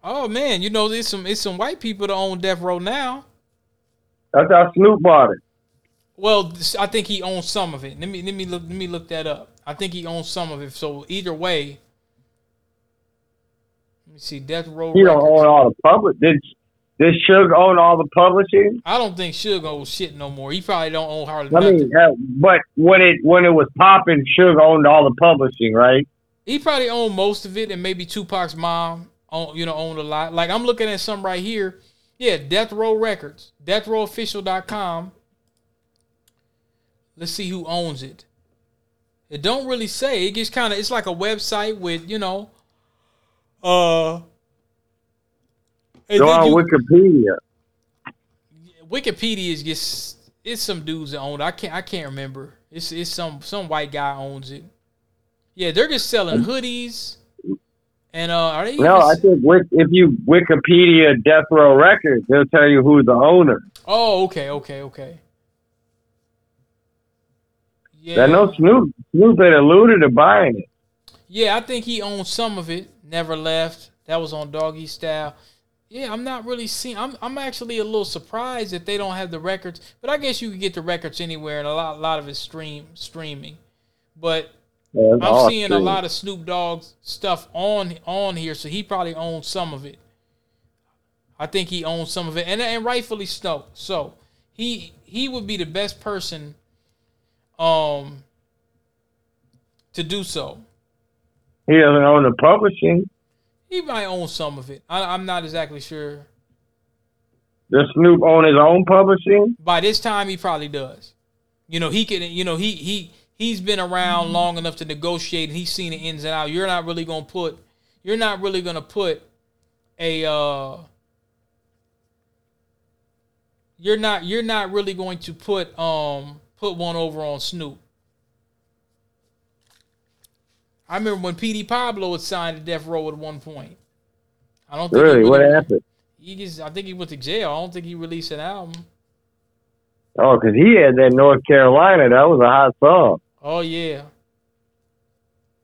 Oh man, you know there's some it's some white people that own Death Row now. That's how Snoop bought it. Well, I think he owns some of it. Let me let me look let me look that up. I think he owns some of it. So either way, let me see. Death Row. He don't own all the public. Did did Suge own all the publishing? I don't think Suge owns shit no more. He probably don't own hardly I nothing. mean, uh, but when it when it was popping, Suge owned all the publishing, right? He probably owned most of it, and maybe Tupac's mom, own, you know, owned a lot. Like I'm looking at some right here. Yeah, Death Row Records, DeathRowOfficial.com. Let's see who owns it. It don't really say. It just kind of. It's like a website with you know. Uh. and Go then on you- Wikipedia. Wikipedia is just it's some dudes that own it. I can't I can't remember. It's it's some some white guy owns it. Yeah, they're just selling hoodies. And uh are they No, even- I think if you Wikipedia Death Row Records, they'll tell you who's the owner. Oh, okay, okay, okay. I know Snoop Snoop had alluded to buying it. Yeah, I think he owns some of it. Never left. That was on Doggy Style. Yeah, I'm not really seeing. I'm I'm actually a little surprised that they don't have the records. But I guess you can get the records anywhere, and a lot a lot of it's stream streaming. But Yeah, I'm seeing a lot of Snoop Dogg's stuff on on here, so he probably owns some of it. I think he owns some of it, and and rightfully so. So he he would be the best person, um, to do so. He doesn't own the publishing. He might own some of it. I, I'm not exactly sure. Does Snoop own his own publishing? By this time, he probably does. You know, he can. You know, he he he's been around long enough to negotiate, and he's seen the ins and out. You're not really gonna put. You're not really gonna put a. uh You're not. You're not really going to put um put one over on Snoop. I remember when PD Pablo was signed to Death Row at one point. I don't think Really? What happened? He just, I think he went to jail. I don't think he released an album. Oh, because he had that North Carolina. That was a hot song. Oh yeah.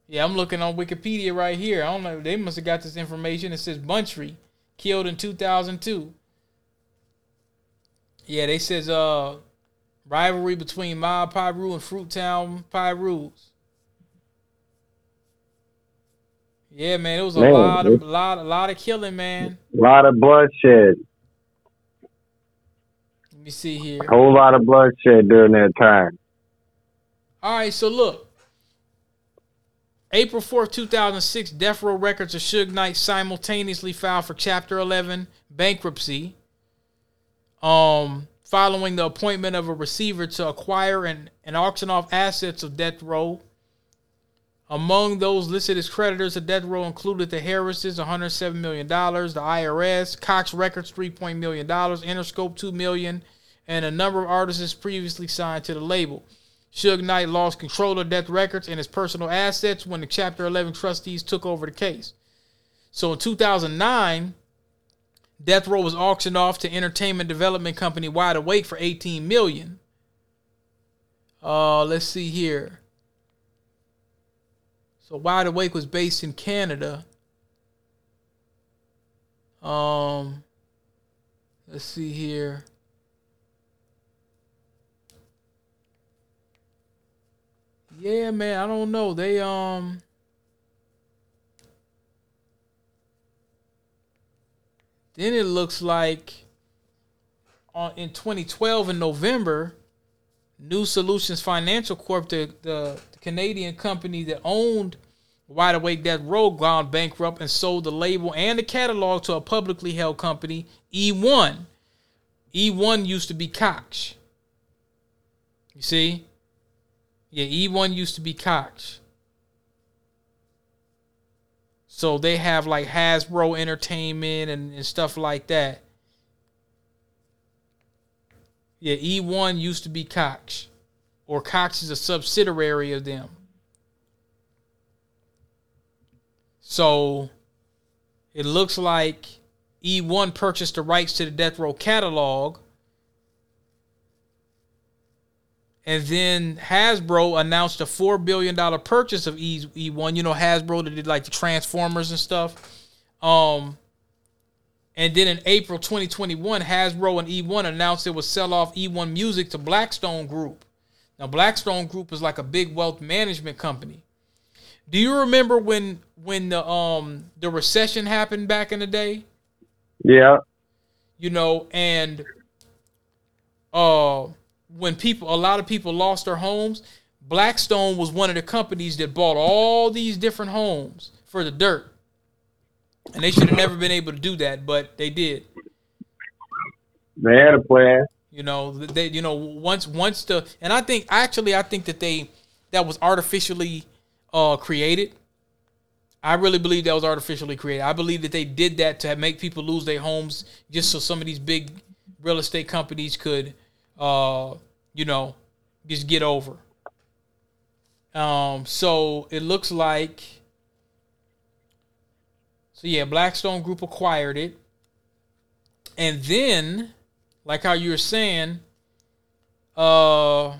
Yeah, I'm looking on Wikipedia right here. I don't know. They must have got this information. It says Buntry killed in 2002. Yeah, they says uh rivalry between Mob Piru and Fruittown Pirus. Yeah, man, it was a Man, lot of lot a lot of killing, man. A lot of bloodshed. Let me see here. A whole lot of bloodshed during that time. All right, so look. April 4th, 2006, Death Row Records and Suge Knight simultaneously filed for Chapter 11 bankruptcy um, following the appointment of a receiver to acquire and, and auction off assets of Death Row. Among those listed as creditors of Death Row included the Harrises, $107 million, the IRS, Koch Records, $3 million, Interscope, $2 million, and a number of artists previously signed to the label. Suge Knight lost control of Death Records and his personal assets when the Chapter 11 trustees took over the case. So in 2009, Death Row was auctioned off to entertainment development company Wide Awake for 18 million. Uh, let's see here. So Wide Awake was based in Canada. Um, let's see here. Yeah, man, I don't know. They um Then it looks like on in 2012 in November, New Solutions Financial Corp, the, the, Canadian company that owned Wide Awake Death Row, gone bankrupt and sold the label and the catalog to a publicly held company, E1. E1 used to be Koch. You see? Yeah, E1 used to be Koch. So they have like Hasbro Entertainment and, and stuff like that. Yeah, E1 used to be Koch. Or Koch is a subsidiary of them. So it looks like E1 purchased the rights to the Death Row catalog. And then Hasbro announced a $4 billion purchase of E- E1. You know, Hasbro that did like the Transformers and stuff. Um, and then in April 2021, Hasbro and E1 announced it would sell off E1 Music to Blackstone Group. Now, Blackstone Group is like a big wealth management company. Do you remember when when the um the recession happened back in the day? Yeah. You know, and uh when people a lot of people lost their homes, Blackstone was one of the companies that bought all these different homes for the dirt. And they should have never been able to do that, but they did. They had a plan. You know, they you know once once the and I think actually I think that they that was artificially uh created. I really believe that was artificially created. I believe that they did that to make people lose their homes just so some of these big real estate companies could uh you know just get over. Um so it looks like so yeah, Blackstone Group acquired it. And then like how you were saying, uh,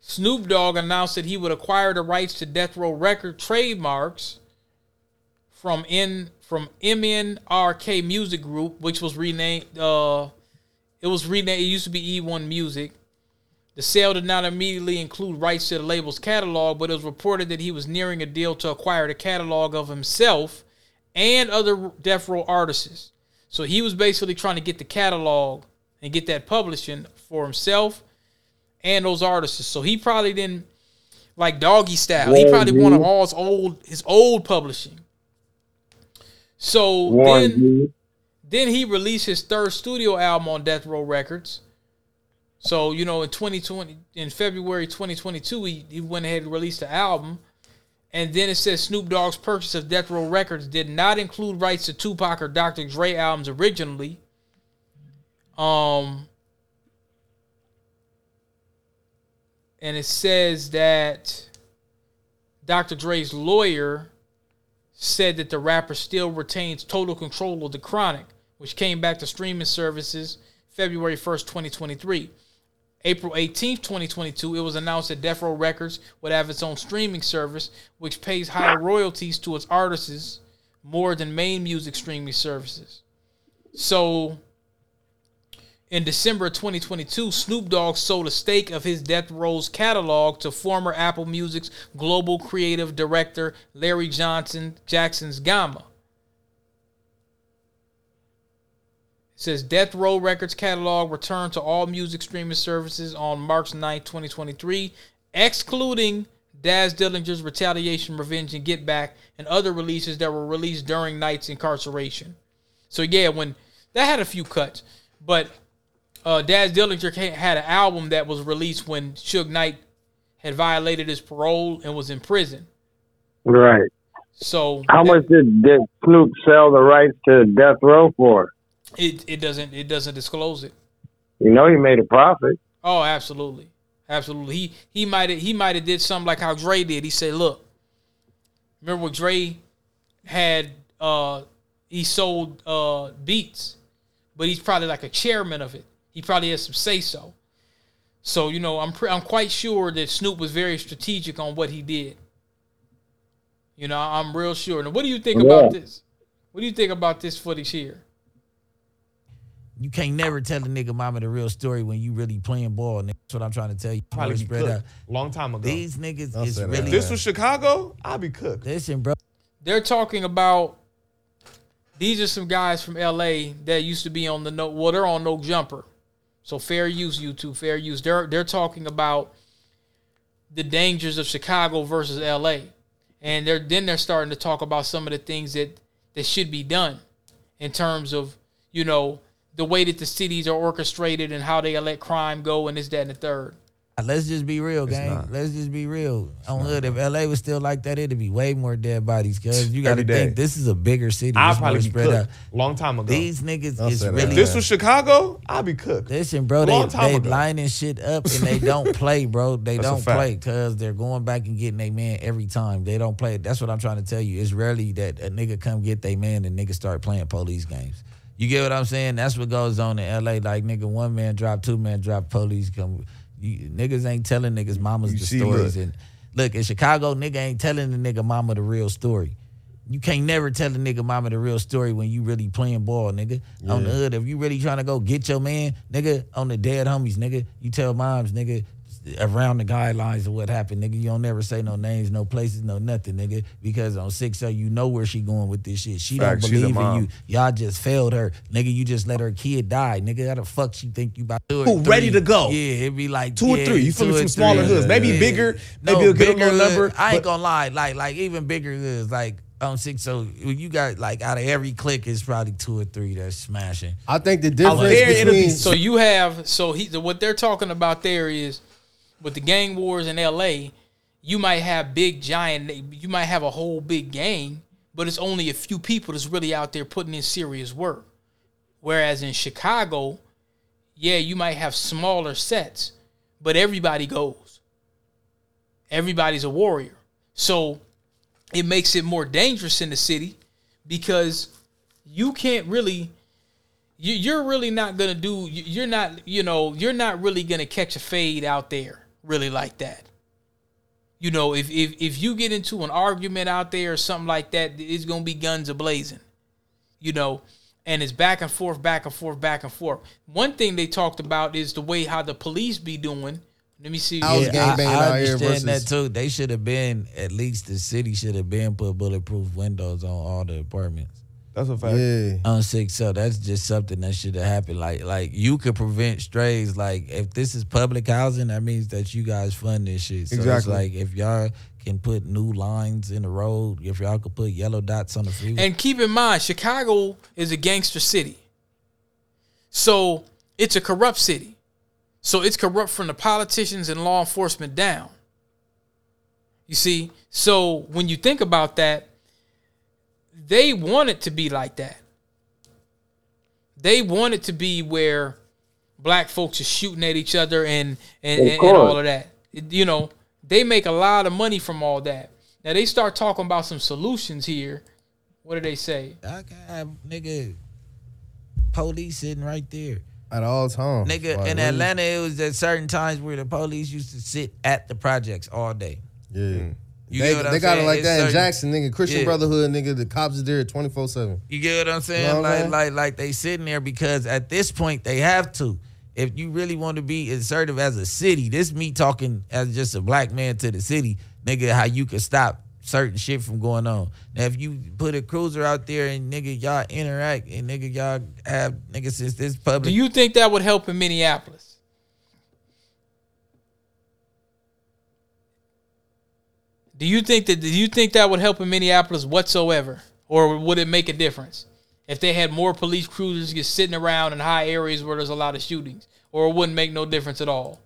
Snoop Dogg announced that he would acquire the rights to Death Row Record trademarks from from MNRK Music Group, which was renamed. Uh, it was renamed. It used to be E1 Music. The sale did not immediately include rights to the label's catalog, but it was reported that he was nearing a deal to acquire the catalog of himself and other Death Row artists. So he was basically trying to get the catalog and get that publishing for himself and those artists. So he probably didn't like doggy style. He probably wanted all his old his old publishing. So then then he released his third studio album on Death Row Records. So, you know, in 2020 in February 2022, he, he went ahead and released the album. And then it says Snoop Dogg's purchase of Death Row Records did not include rights to Tupac or Dr. Dre albums originally. Um, and it says that Dr. Dre's lawyer said that the rapper still retains total control of the Chronic, which came back to streaming services February 1st, 2023. April 18th, 2022, it was announced that Death Row Records would have its own streaming service, which pays higher royalties to its artists more than main music streaming services. So, in December 2022, Snoop Dogg sold a stake of his Death Row's catalog to former Apple Music's global creative director Larry Johnson Jackson's Gamma. Says Death Row Records catalog returned to all music streaming services on March 9, 2023, excluding Daz Dillinger's Retaliation, Revenge, and Get Back, and other releases that were released during Knight's incarceration. So yeah, when that had a few cuts, but uh, Daz Dillinger had an album that was released when Suge Knight had violated his parole and was in prison. Right. So How much did, did Snoop sell the rights to Death Row for? It, it doesn't it doesn't disclose it. You know he made a profit. Oh, absolutely, absolutely. He he might have he might have did something like how Dre did. He said, "Look, remember what Dre had uh he sold uh beats, but he's probably like a chairman of it. He probably has some say so. So you know, I'm pre- I'm quite sure that Snoop was very strategic on what he did. You know, I'm real sure. Now, what do you think about this? What do you think about this footage here? You can't never tell a nigga mama the real story when you really playing ball. nigga. That's what I'm trying to tell you. Probably Really be spread cooked. out. Long time ago. These niggas I'll is say really. This was Chicago, I'd be cooked. Listen, bro. They're talking about these are some guys from LA that used to be on the no well, they're on no jumper. So fair use, YouTube, fair use. They're they're talking about the dangers of Chicago versus LA. And they're then they're starting to talk about some of the things that that should be done in terms of, you know, the way that the cities are orchestrated and how they let crime go and this, that, and the third. Uh, let's just be real, It's gang. not. Let's just be real. On hood, if LA was still like that, it'd be way more dead bodies. Cause you got to think this is a bigger city. I'll probably be spread cooked out. long time ago. These niggas Don't is really. If this was Chicago, I'd be cooked. Listen, bro, they Long time they ago. lining shit up and they don't play, bro. They That's don't play because they're going back and getting their man every time. They don't play. That's what I'm trying to tell you. It's rarely that a nigga come get their man and niggas start playing police games. You get what I'm saying? That's what goes on in LA. Like nigga, one man drop, two man drop, police come. You, niggas ain't telling niggas mamas You the see, stories. look. And look, in Chicago, nigga ain't telling the nigga mama the real story. You can't never tell the nigga mama the real story when you really playing ball, nigga. On the hood, if you really trying to go get your man, nigga, on the dead homies, nigga, you tell moms, nigga, around the guidelines of what happened, nigga. You don't never say no names, no places, no nothing, nigga. Because on six oh, you know where she going with this shit. She Facts, don't believe in you. Y'all just failed her, nigga. You just let her kid die, nigga. How the fuck she think you about to do it? Who, ready to go? Yeah, it'd be like Two or three. You feel two me? or From smaller hoods. Maybe bigger, maybe a good bigger little number, I ain't but- gonna lie, like like even bigger hoods, like on six. So you got like out of every click is probably two or three that's smashing. I think the difference there, it'll be between So you have so he what they're talking about there is with the gang wars in LA, you might have big giant you might have a whole big gang, but it's only a few people that's really out there putting in serious work. Whereas in Chicago, yeah, you might have smaller sets, but everybody goes. Everybody's a warrior. So it makes it more dangerous in the city because you can't really you, you're really not gonna do you're not you know you're not really gonna catch a fade out there really like that you know if if, if you get into an argument out there or something like that it's gonna be guns a blazing you know and it's back and forth back and forth back and forth one thing they talked about is the way how the police be doing let me see Yeah, I, I understand that too. They should have been at least the city should have been put bulletproof windows on all the apartments. That's a fact. Yeah. On six, so that's just something that should have happened. Like, like you could prevent strays. Like, if this is public housing, that means that you guys fund this shit. So Exactly. it's like if y'all can put new lines in the road, if y'all could put yellow dots on the freeway. And keep in mind, Chicago is a gangster city. So it's a corrupt city. So it's corrupt from the politicians and law enforcement down. You see? So when you think about that, they want it to be like that. They want it to be where black folks are shooting at each other and and, and, and all of that. You know, they make a lot of money from all that. Now they start talking about some solutions here. What do they say? I can have nigga police sitting right there. at all times. Nigga, Like, in really? Atlanta, it was at certain times where the police used to sit at the projects all day. Yeah. Mm. You they get what I'm they got it like It's that in Jackson, nigga. Christian Yeah. Brotherhood, nigga. The cops is there twenty four seven. You get what I'm saying? You know what like, saying? like, like they sitting there because at this point they have to. If you really want to be assertive as a city, this me talking as just a black man to the city, nigga, how you can stop certain shit from going on. Now, if you put a cruiser out there and nigga y'all interact and nigga y'all have nigga since this public, Do you think that would help in Minneapolis? Do you think that do you think that would help in Minneapolis whatsoever? Or would it make a difference? If they had more police cruisers just sitting around in high areas where there's a lot of shootings. Or it wouldn't make no difference at all.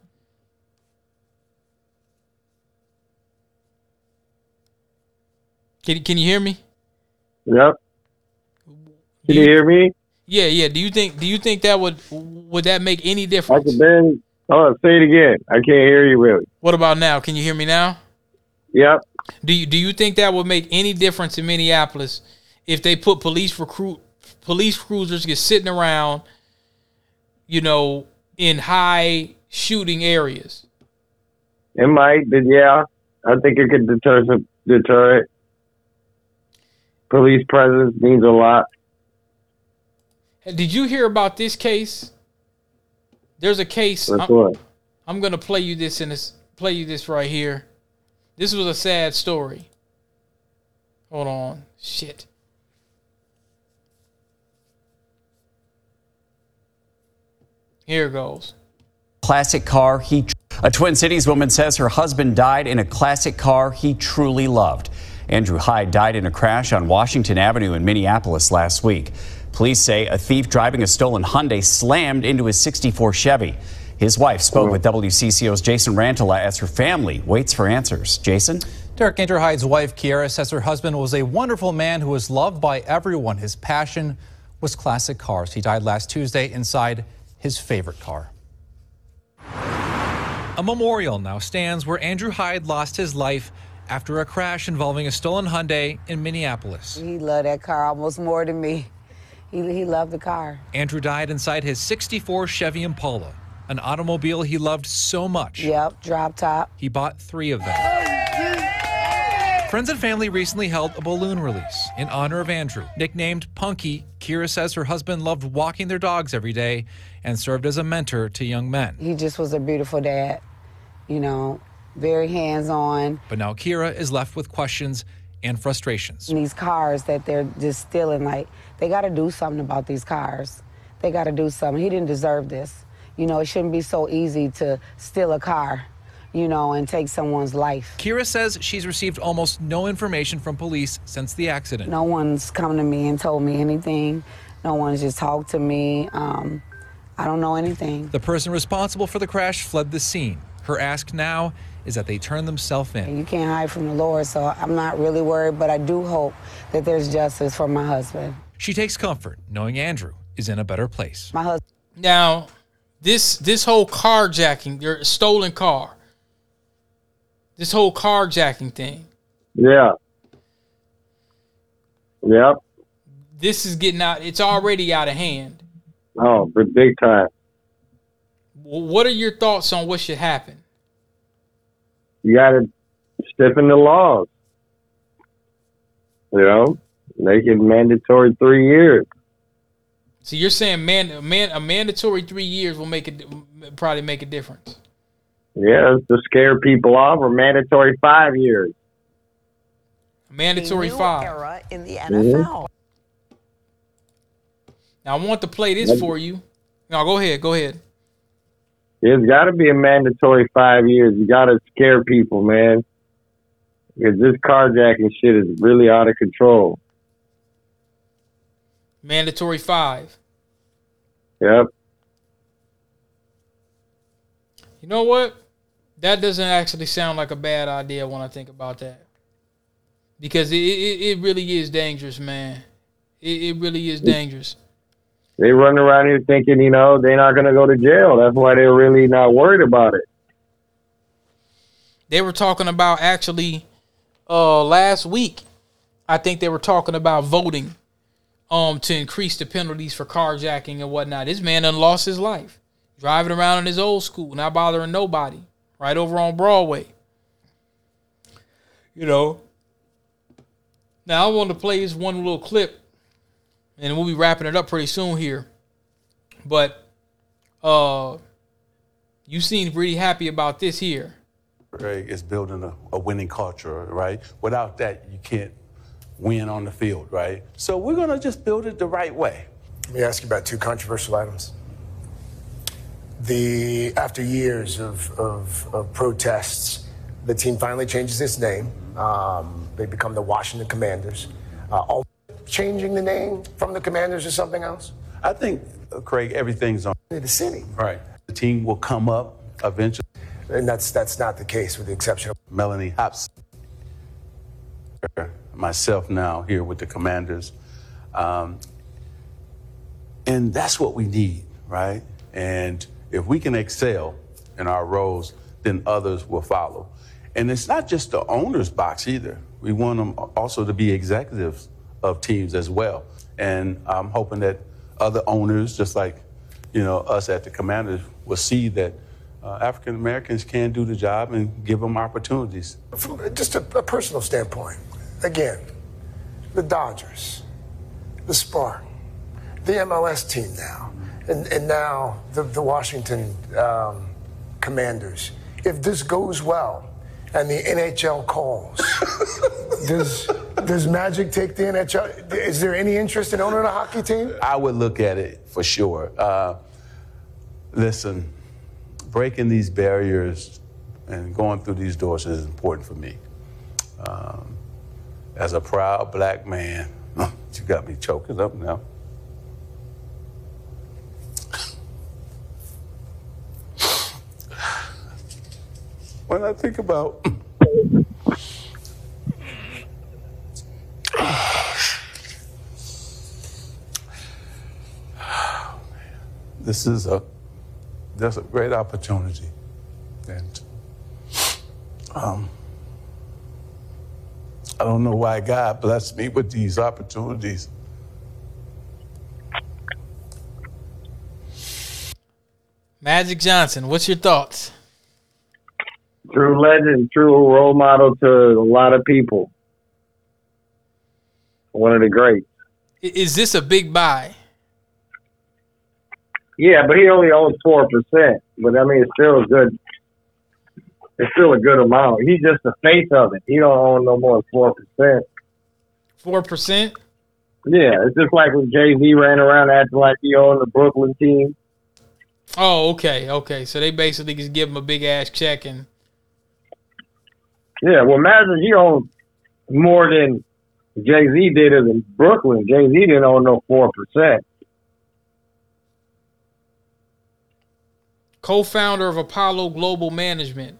Can, can you hear me? Yep. Can you hear me? Yeah, yeah. Do you think do you think that would would that make any difference? Uncle Ben. Oh, say it again. I can't hear you really. What about now? Can you hear me now? Yep. Do you do you think that would make any difference in Minneapolis if they put police recruit police cruisers just sitting around, you know, in high shooting areas? It might, but yeah, I think it could deter some deter it. Police presence means a lot. Did you hear about this case? There's a case. I'm. I'm gonna play you this in this play you this right here. This was a sad story. Hold on. Shit. Here goes. classic car he a twin cities woman says her husband died in a classic car he truly loved andrew hyde died in a crash on washington avenue in minneapolis last week police say a thief driving a stolen hyundai slammed into his 64 chevy His wife spoke mm. with WCCO's Jason Rantala as her family waits for answers. Jason? Derek Andrew Hyde's wife, Kiera, says her husband was a wonderful man who was loved by everyone. His passion was classic cars. He died last Tuesday inside his favorite car. A memorial now stands where Andrew Hyde lost his life after a crash involving a stolen Hyundai in Minneapolis. He loved that car almost more than me. He, he loved the car. Andrew died inside his 64 Chevy Impala, an automobile he loved so much. Yep, drop top. He bought three of them. Friends and family recently held a balloon release in honor of Andrew. Nicknamed Punky, Kira says her husband loved walking their dogs every day and served as a mentor to young men. He just was a beautiful dad, you know, very hands on. But now Kira is left with questions and frustrations. These cars that they're just stealing, like, they got to do something about these cars. They got to do something. He didn't deserve this. You know, it shouldn't be so easy to steal a car, you know, and take someone's life. Kira says she's received almost no information from police since the accident. No one's come to me and told me anything. No one's just talked to me. Um, I don't know anything. The person responsible for the crash fled the scene. Her ask now is that they turn themselves in. You can't hide from the Lord, so I'm not really worried, but I do hope that there's justice for my husband. She takes comfort knowing Andrew is in a better place. My husband. Now, this this whole carjacking, your stolen car, this whole carjacking thing, Yeah. Yep. this is getting out. It's already out of hand. Oh, but big time. What are your thoughts on what should happen? You got to stiffen the laws. You know, make it mandatory three years. So you're saying man, a man, a mandatory three years will make it probably make a difference. Yeah, to scare people off, or mandatory five years. Mandatory new five. era in the Mm-hmm. NFL. Now I want to play this for you. No, go ahead. Go ahead. It's got to be a mandatory five years. You got to scare people, man. Because this carjacking shit is really out of control. Mandatory five. Yep. You know what? That doesn't actually sound like a bad idea when I think about that. Because it it, it really is dangerous, man. It, it really is dangerous. They run around here thinking, you know, they're not going to go to jail. That's why they're really not worried about it. They were talking about actually uh last week. I think they were talking about voting um to increase the penalties for carjacking and whatnot. This man done lost his life. Driving around in his old school, not bothering nobody. Right over on Broadway. You know. Now I want to play this one little clip, and we'll be wrapping it up pretty soon here. But uh you seem pretty happy about this here. Craig, is building a, a winning culture, right? Without that, you can't win on the field, right? So we're gonna just build it the right way. Let me ask you about two controversial items. The after years of, of, of protests, the team finally changes its name. Um, they become the Washington Commanders. Uh, all changing the name from the Commanders to something else. I think, uh, Craig, everything's on the city. Right. The team will come up eventually. And that's that's not the case, with the exception of Mellody Hobson, myself now here with the Commanders, um, and that's what we need, right? And if we can excel in our roles, then others will follow. And it's not just the owner's box either. We want them also to be executives of teams as well. And I'm hoping that other owners, just like you know us at the Commanders, will see that uh, African Americans can do the job and give them opportunities. From just a, a personal standpoint, again, the Dodgers, the Spark, the MLS team now, and, and now the, the Washington um, Commanders. If this goes well and the NHL calls, does, does Magic take the NHL? Is there any interest in owning a hockey team? I would look at it for sure. Uh, listen, breaking these barriers and going through these doors is important for me. Um, as a proud black man, you got me choking up now. when I think about this is a that's a great opportunity, and um, I don't know why God blessed me with these opportunities. Magic Johnson, what's your thoughts? True legend, true role model to a lot of people. One of the greats. Is this a big buy? Yeah, but he only owns four percent. But I mean, it's still a good. It's still a good amount. He's just the face of it. He don't own no more than four percent. Four percent? Yeah, it's just like when Jay Z ran around acting like he owned the Brooklyn team. Oh, okay, okay. So they basically just give him a big ass check and Yeah, well, imagine he owned more than Jay Z did in Brooklyn. Jay Z didn't own no four percent. co-founder of Apollo Global Management.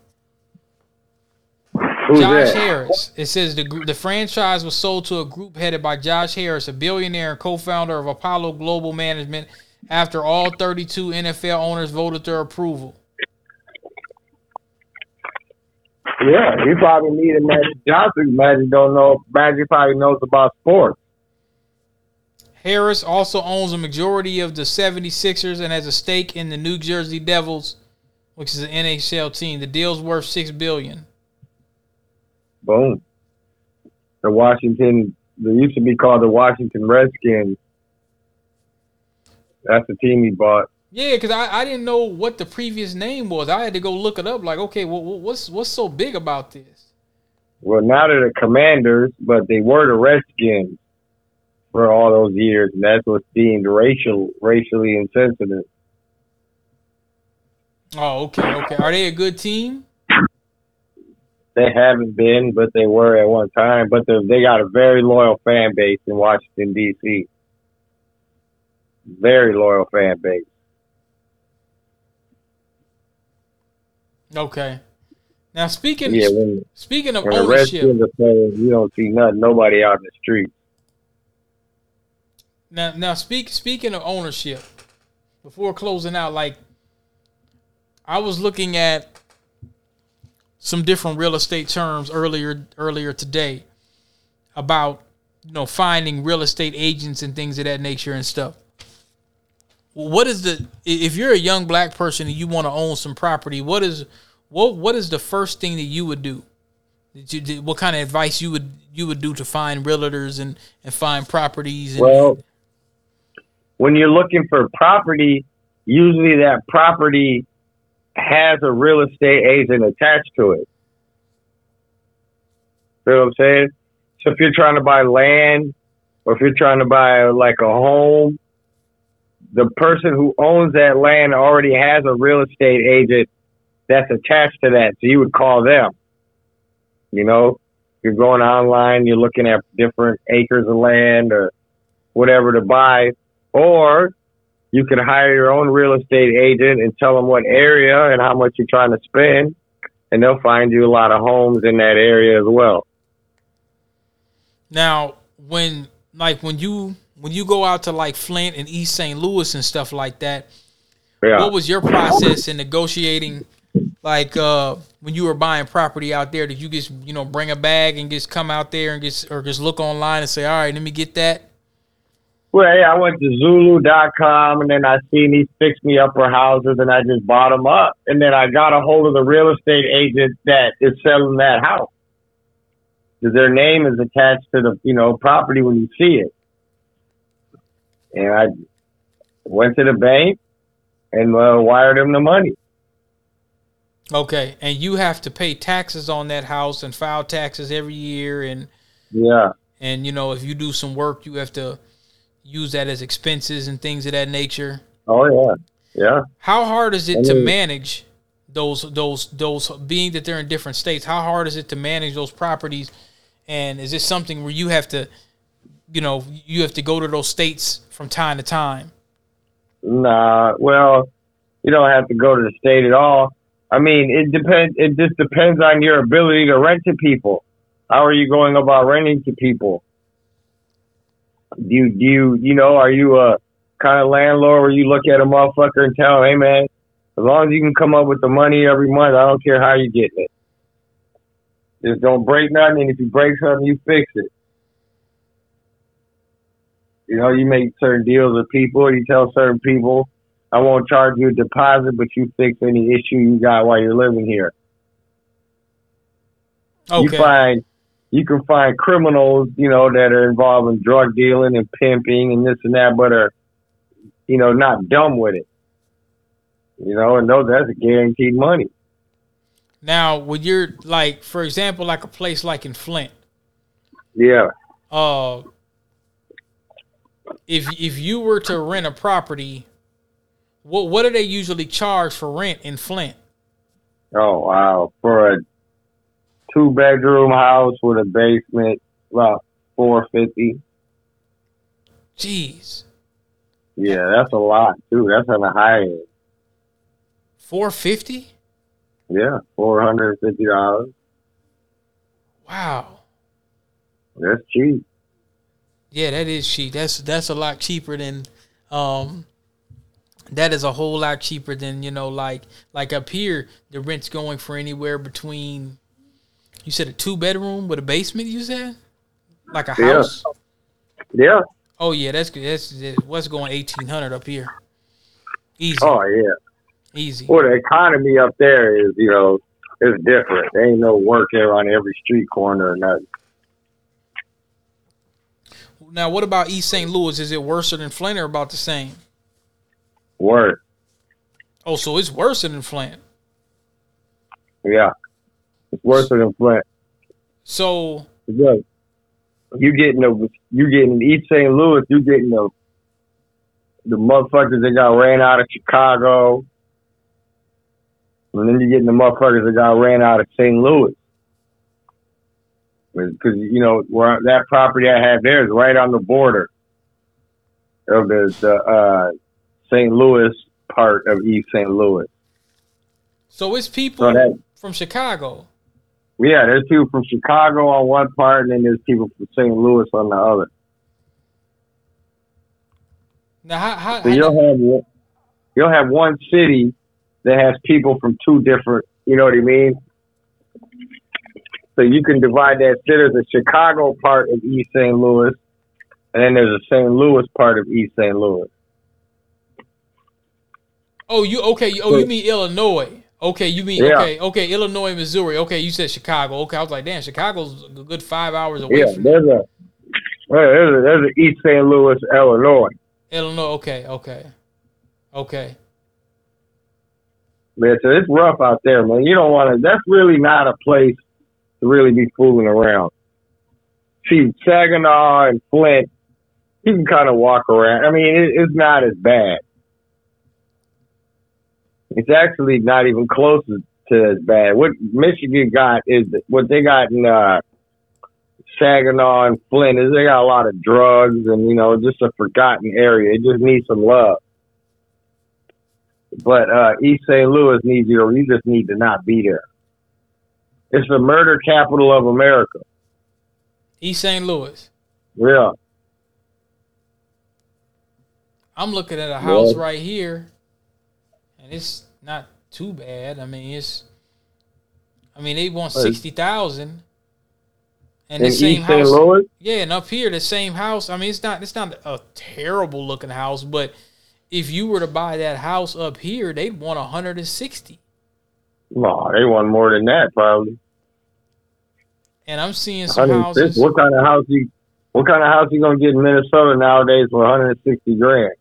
Who's Josh that? Harris. It says the the franchise was sold to a group headed by Josh Harris, a billionaire and co-founder of Apollo Global Management, after all 32 NFL owners voted their approval. Yeah, he probably needed Magic Johnson. Magic don't know. Magic probably knows about sports. Harris also owns a majority of the 76ers and has a stake in the New Jersey Devils, which is an NHL team. The deal's worth 6 billion. Boom. The Washington. They used to be called the Washington Redskins. That's the team he bought. Yeah, because I, I didn't know what the previous name was. I had to go look it up. Like, okay, well, what's what's so big about this? Well, now they're the Commanders, but they were the Redskins for all those years, and that's what's deemed racial, racially insensitive. Oh, okay, okay. Are they a good team? They haven't been, but they were at one time. But they got a very loyal fan base in Washington D.C. Very loyal fan base. Okay. Now speaking Yeah, when, speaking of the ownership, are playing, you don't see nothing, nobody out in the street. now now speak speaking of ownership, before closing out, like I was looking at some different real estate terms earlier earlier today about you know finding real estate agents and things of that nature and stuff. What is the if you're a young black person and you want to own some property, what is what what is the first thing that you would do? You, what kind of advice you would you would do to find realtors and and find properties? And, Well, when you're looking for property, usually that property has a real estate agent attached to it. You know what I'm saying? So if you're trying to buy land or if you're trying to buy like a home, the person who owns that land already has a real estate agent that's attached to that. So you would call them. You know, you're going online, you're looking at different acres of land or whatever to buy, or you can hire your own real estate agent and tell them what area and how much you're trying to spend, and they'll find you a lot of homes in that area as well. Now, when like when you when you go out to like Flint and East St. Louis and stuff like that, Yeah. what was your process in negotiating? Like uh, when you were buying property out there, did you just you know bring a bag and just come out there and just or just look online and say, all right, let me get that? Well, yeah, I went to Zillow.com and then I seen these fix me upper houses and I just bought them up. And then I got a hold of the real estate agent that is selling that house. 'Cause their name is attached to the, you know, property when you see it. And I went to the bank and uh, wired them the money. Okay, and you have to pay taxes on that house and file taxes every year, and Yeah. and you know if you do some work, you have to use that as expenses and things of that nature. Oh, yeah. Yeah. How hard is it I to manage those those those being that they're in different states? How hard is it to manage those properties? And is this something where you have to, you know, you have to go to those states from time to time? Nah, well, you don't have to go to the state at all. I mean, it depends. It just depends on your ability to rent to people. How are you going about renting to people? Do you, do you, you know, are you a kind of landlord where you look at a motherfucker and tell him, hey man, as long as you can come up with the money every month, I don't care how you get it. Just don't break nothing, and if you break something, you fix it. You know, you make certain deals with people. You tell certain people, I won't charge you a deposit, but you fix any issue you got while you're living here. You Okay. find you can find criminals, you know, that are involved in drug dealing and pimping and this and that, but are, you know, not dumb with it. You know, and those that's a guaranteed money. Now, when you're like, for example, like a place like in Flint, Yeah. uh, if if you were to rent a property, what what do they usually charge for rent in Flint? Oh wow. For a two bedroom house with a basement, about four fifty. Jeez, Yeah, that's a lot too. That's on the high end. four fifty? Yeah, four hundred and fifty dollars. Wow. That's cheap. Yeah, that is cheap. That's that's a lot cheaper than um that is a whole lot cheaper than, you know, like like up here, the rent's going for anywhere between you said a two bedroom with a basement, you said? Like a Yeah. house? Yeah. Oh yeah, that's good. That's what's going eighteen hundred up here. Easy. Oh yeah. Easy. Well, the economy up there is, you know, is different. There ain't no work there on every street corner or nothing. Now what about East St. Louis? Is it worse than Flint or about the same? Worse. Oh, so it's worse than Flint. Yeah. It's worse than Flint. So Yeah. You getting the you getting East St. Louis, you getting the the motherfuckers that got ran out of Chicago. And then you're getting the motherfuckers that got ran out of St. Louis. Because, you know, where that property I have there is right on the border of the, the uh, St. Louis part of East St. Louis. so it's people So that- from Chicago. Yeah, there's people from Chicago on one part, and then there's people from St. Louis on the other. Now how how, So you'll have one- you'll have one city that has people from two different. You know what I mean? So you can divide that. There's a Chicago part of East St. Louis, and then there's a St. Louis part of East St. Louis. Oh, you okay? Oh, you mean Illinois? Okay, you mean Yeah. okay? Okay, Illinois, Missouri. Okay, you said Chicago. Okay, I was like, damn, Chicago's a good five hours away Yeah, from there's a there's a, there's a East St. Louis, Illinois. Illinois. Okay, okay, okay. Man, so it's rough out there, man. You don't want to. That's really not a place to really be fooling around. See, Saginaw and Flint, you can kind of walk around. I mean, it, it's not as bad. It's actually not even close to as bad. What Michigan got is what they got in uh, Saginaw and Flint is they got a lot of drugs and you know just a forgotten area. It just needs some love. But uh, East St. Louis needs you. You just need to not be there. It's the murder capital of America. East St. Louis. Yeah. I'm looking at a house Yeah. right here, and it's not too bad. I mean, it's. I mean, they want sixty thousand, and In the same East house. Yeah, and up here, the same house. I mean, it's not. It's not a terrible looking house, but if you were to buy that house up here, they'd want one hundred and sixty. No, they want more than that probably. And I'm seeing some houses. What kind of house you? What kind of house you gonna get in Minnesota nowadays for 160 grand?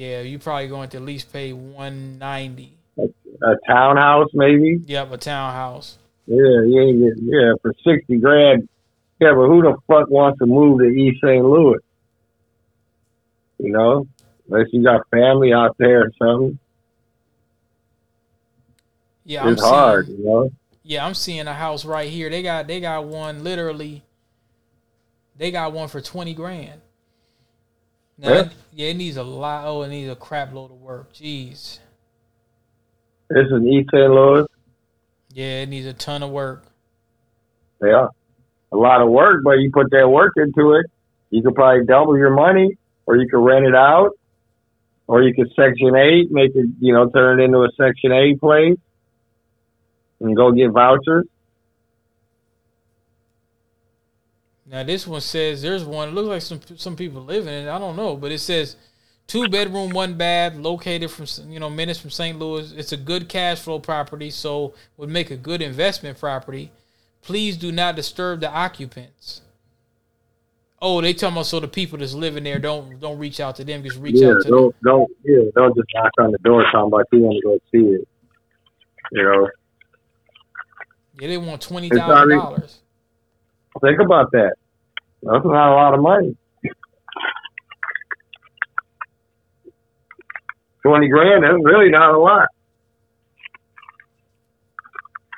Yeah, you're probably going to at least pay one ninety. A townhouse maybe? Yep, a townhouse. Yeah, ain't get yeah for 60 grand. Yeah, but who the fuck wants to move to East St. Louis? You know, unless you got family out there or something. Yeah, I'm it's hard, seeing- you know. Yeah, I'm seeing a house right here. They got they got one literally. They got one for twenty grand. Now, Yeah. it- yeah, it needs a lot. Oh, it needs a crap load of work. Jeez. This is East St. Louis. Yeah, it needs a ton of work. Yeah, a lot of work, but you put that work into it, you could probably double your money, or you could rent it out, or you could Section Eight, make it, you know, turn it into a Section Eight place, and go get vouchers. Now this one says there's one. It looks like some some people live in it. I don't know, but it says two bedroom, one bath, located from you know minutes from St. Louis. It's a good cash flow property, so would make a good investment property. Please do not disturb the occupants. Oh, they talking about so the people that's living there don't don't reach out to them. Just reach yeah, out to them. don't don't yeah, don't just knock on the door talking about you want to go see it. You know, Yeah, they want twenty thousand dollars. think about that. That's not a lot of money. Twenty grand. That's really not a lot.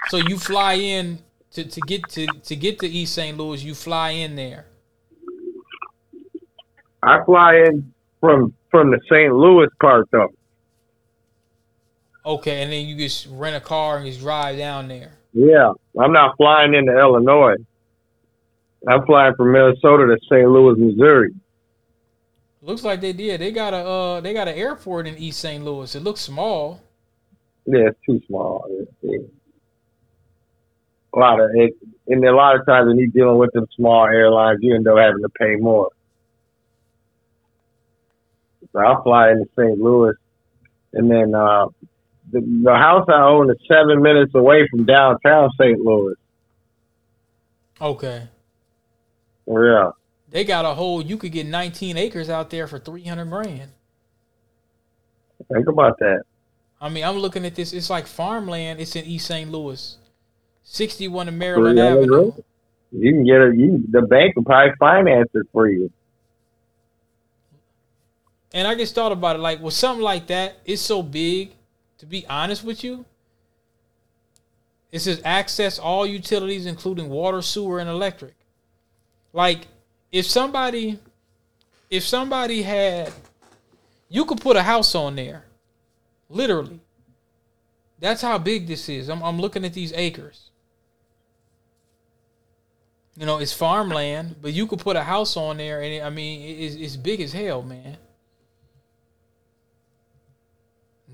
So you fly in to, to get to to get to East St. Louis. You fly in there. I fly in from from the St. Louis part though. Okay, and then you just rent a car and just drive down there. Yeah, I'm not flying into Illinois. I'm flying from Minnesota to St. Louis, Missouri. Looks like they did. They got a uh, they got an airport in East St. Louis. It looks small. Yeah, it's too small. It's- it's- A lot of it, and a lot of times when you're dealing with them small airlines, you end up having to pay more. So I'll fly into St. Louis, and then uh, the, the house I own is seven minutes away from downtown St. Louis. Okay. Oh, yeah, They got a whole. You could get 19 acres out there for 300 grand. think about that. I mean, I'm looking at this. It's like farmland. It's in East St. Louis, 61 of Maryland Avenue. You can get it. You, the bank will probably finance it for you. And I just thought about it. Like, with something like that, it's so big. To be honest with you, it says access all utilities, including water, sewer, and electric. Like, if somebody, if somebody had, you could put a house on there, literally. That's how big this is. I'm, I'm looking at these acres. You know, it's farmland, but you could put a house on there, and it, I mean, it- it's, it's big as hell, man.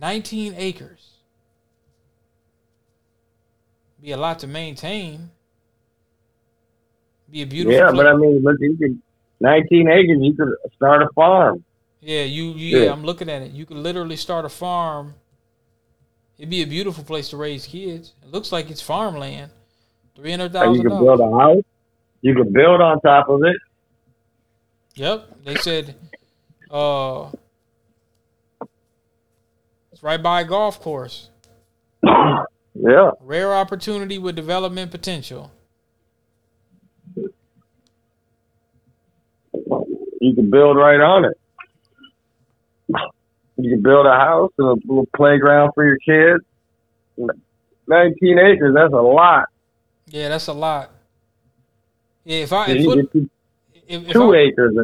19 acres. Be a lot to maintain. Be a beautiful. yeah, but I mean, look, you could 19 acres. You could start a farm. yeah, you, you yeah. Yeah. I'm looking at it. You could literally start a farm. It'd be a beautiful place to raise kids. It looks like it's farmland. Three hundred Or you thousand could build a house. You could build on top of it. Yep, they said. Uh, it's right by a golf course. Yeah. Rare opportunity with development potential. You can build right on it. You can build a house and a little playground for your kids. 19 acres, that's a lot. Yeah, that's a lot. Yeah, if I if you put, get two, if, if two I, acres.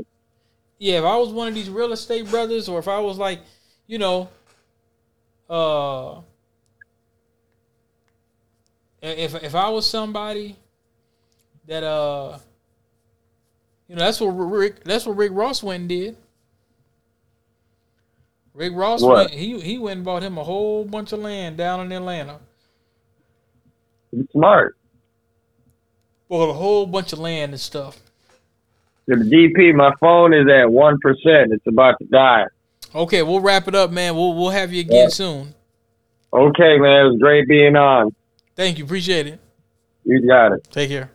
yeah, if I was one of these real estate brothers, or if I was like, you know, uh, if if I was somebody that uh, you know, that's what Rick that's what Rick Ross went and did. Rick Ross What? went he he went and bought him a whole bunch of land down in Atlanta. He's smart. Bought a whole bunch of land and stuff. The DP, my phone is at 1%. It's about to die. Okay, we'll wrap it up, man. We'll we'll have you again Yeah. soon. Okay, man. It was great being on. Thank you. Appreciate it. You got it. Take care.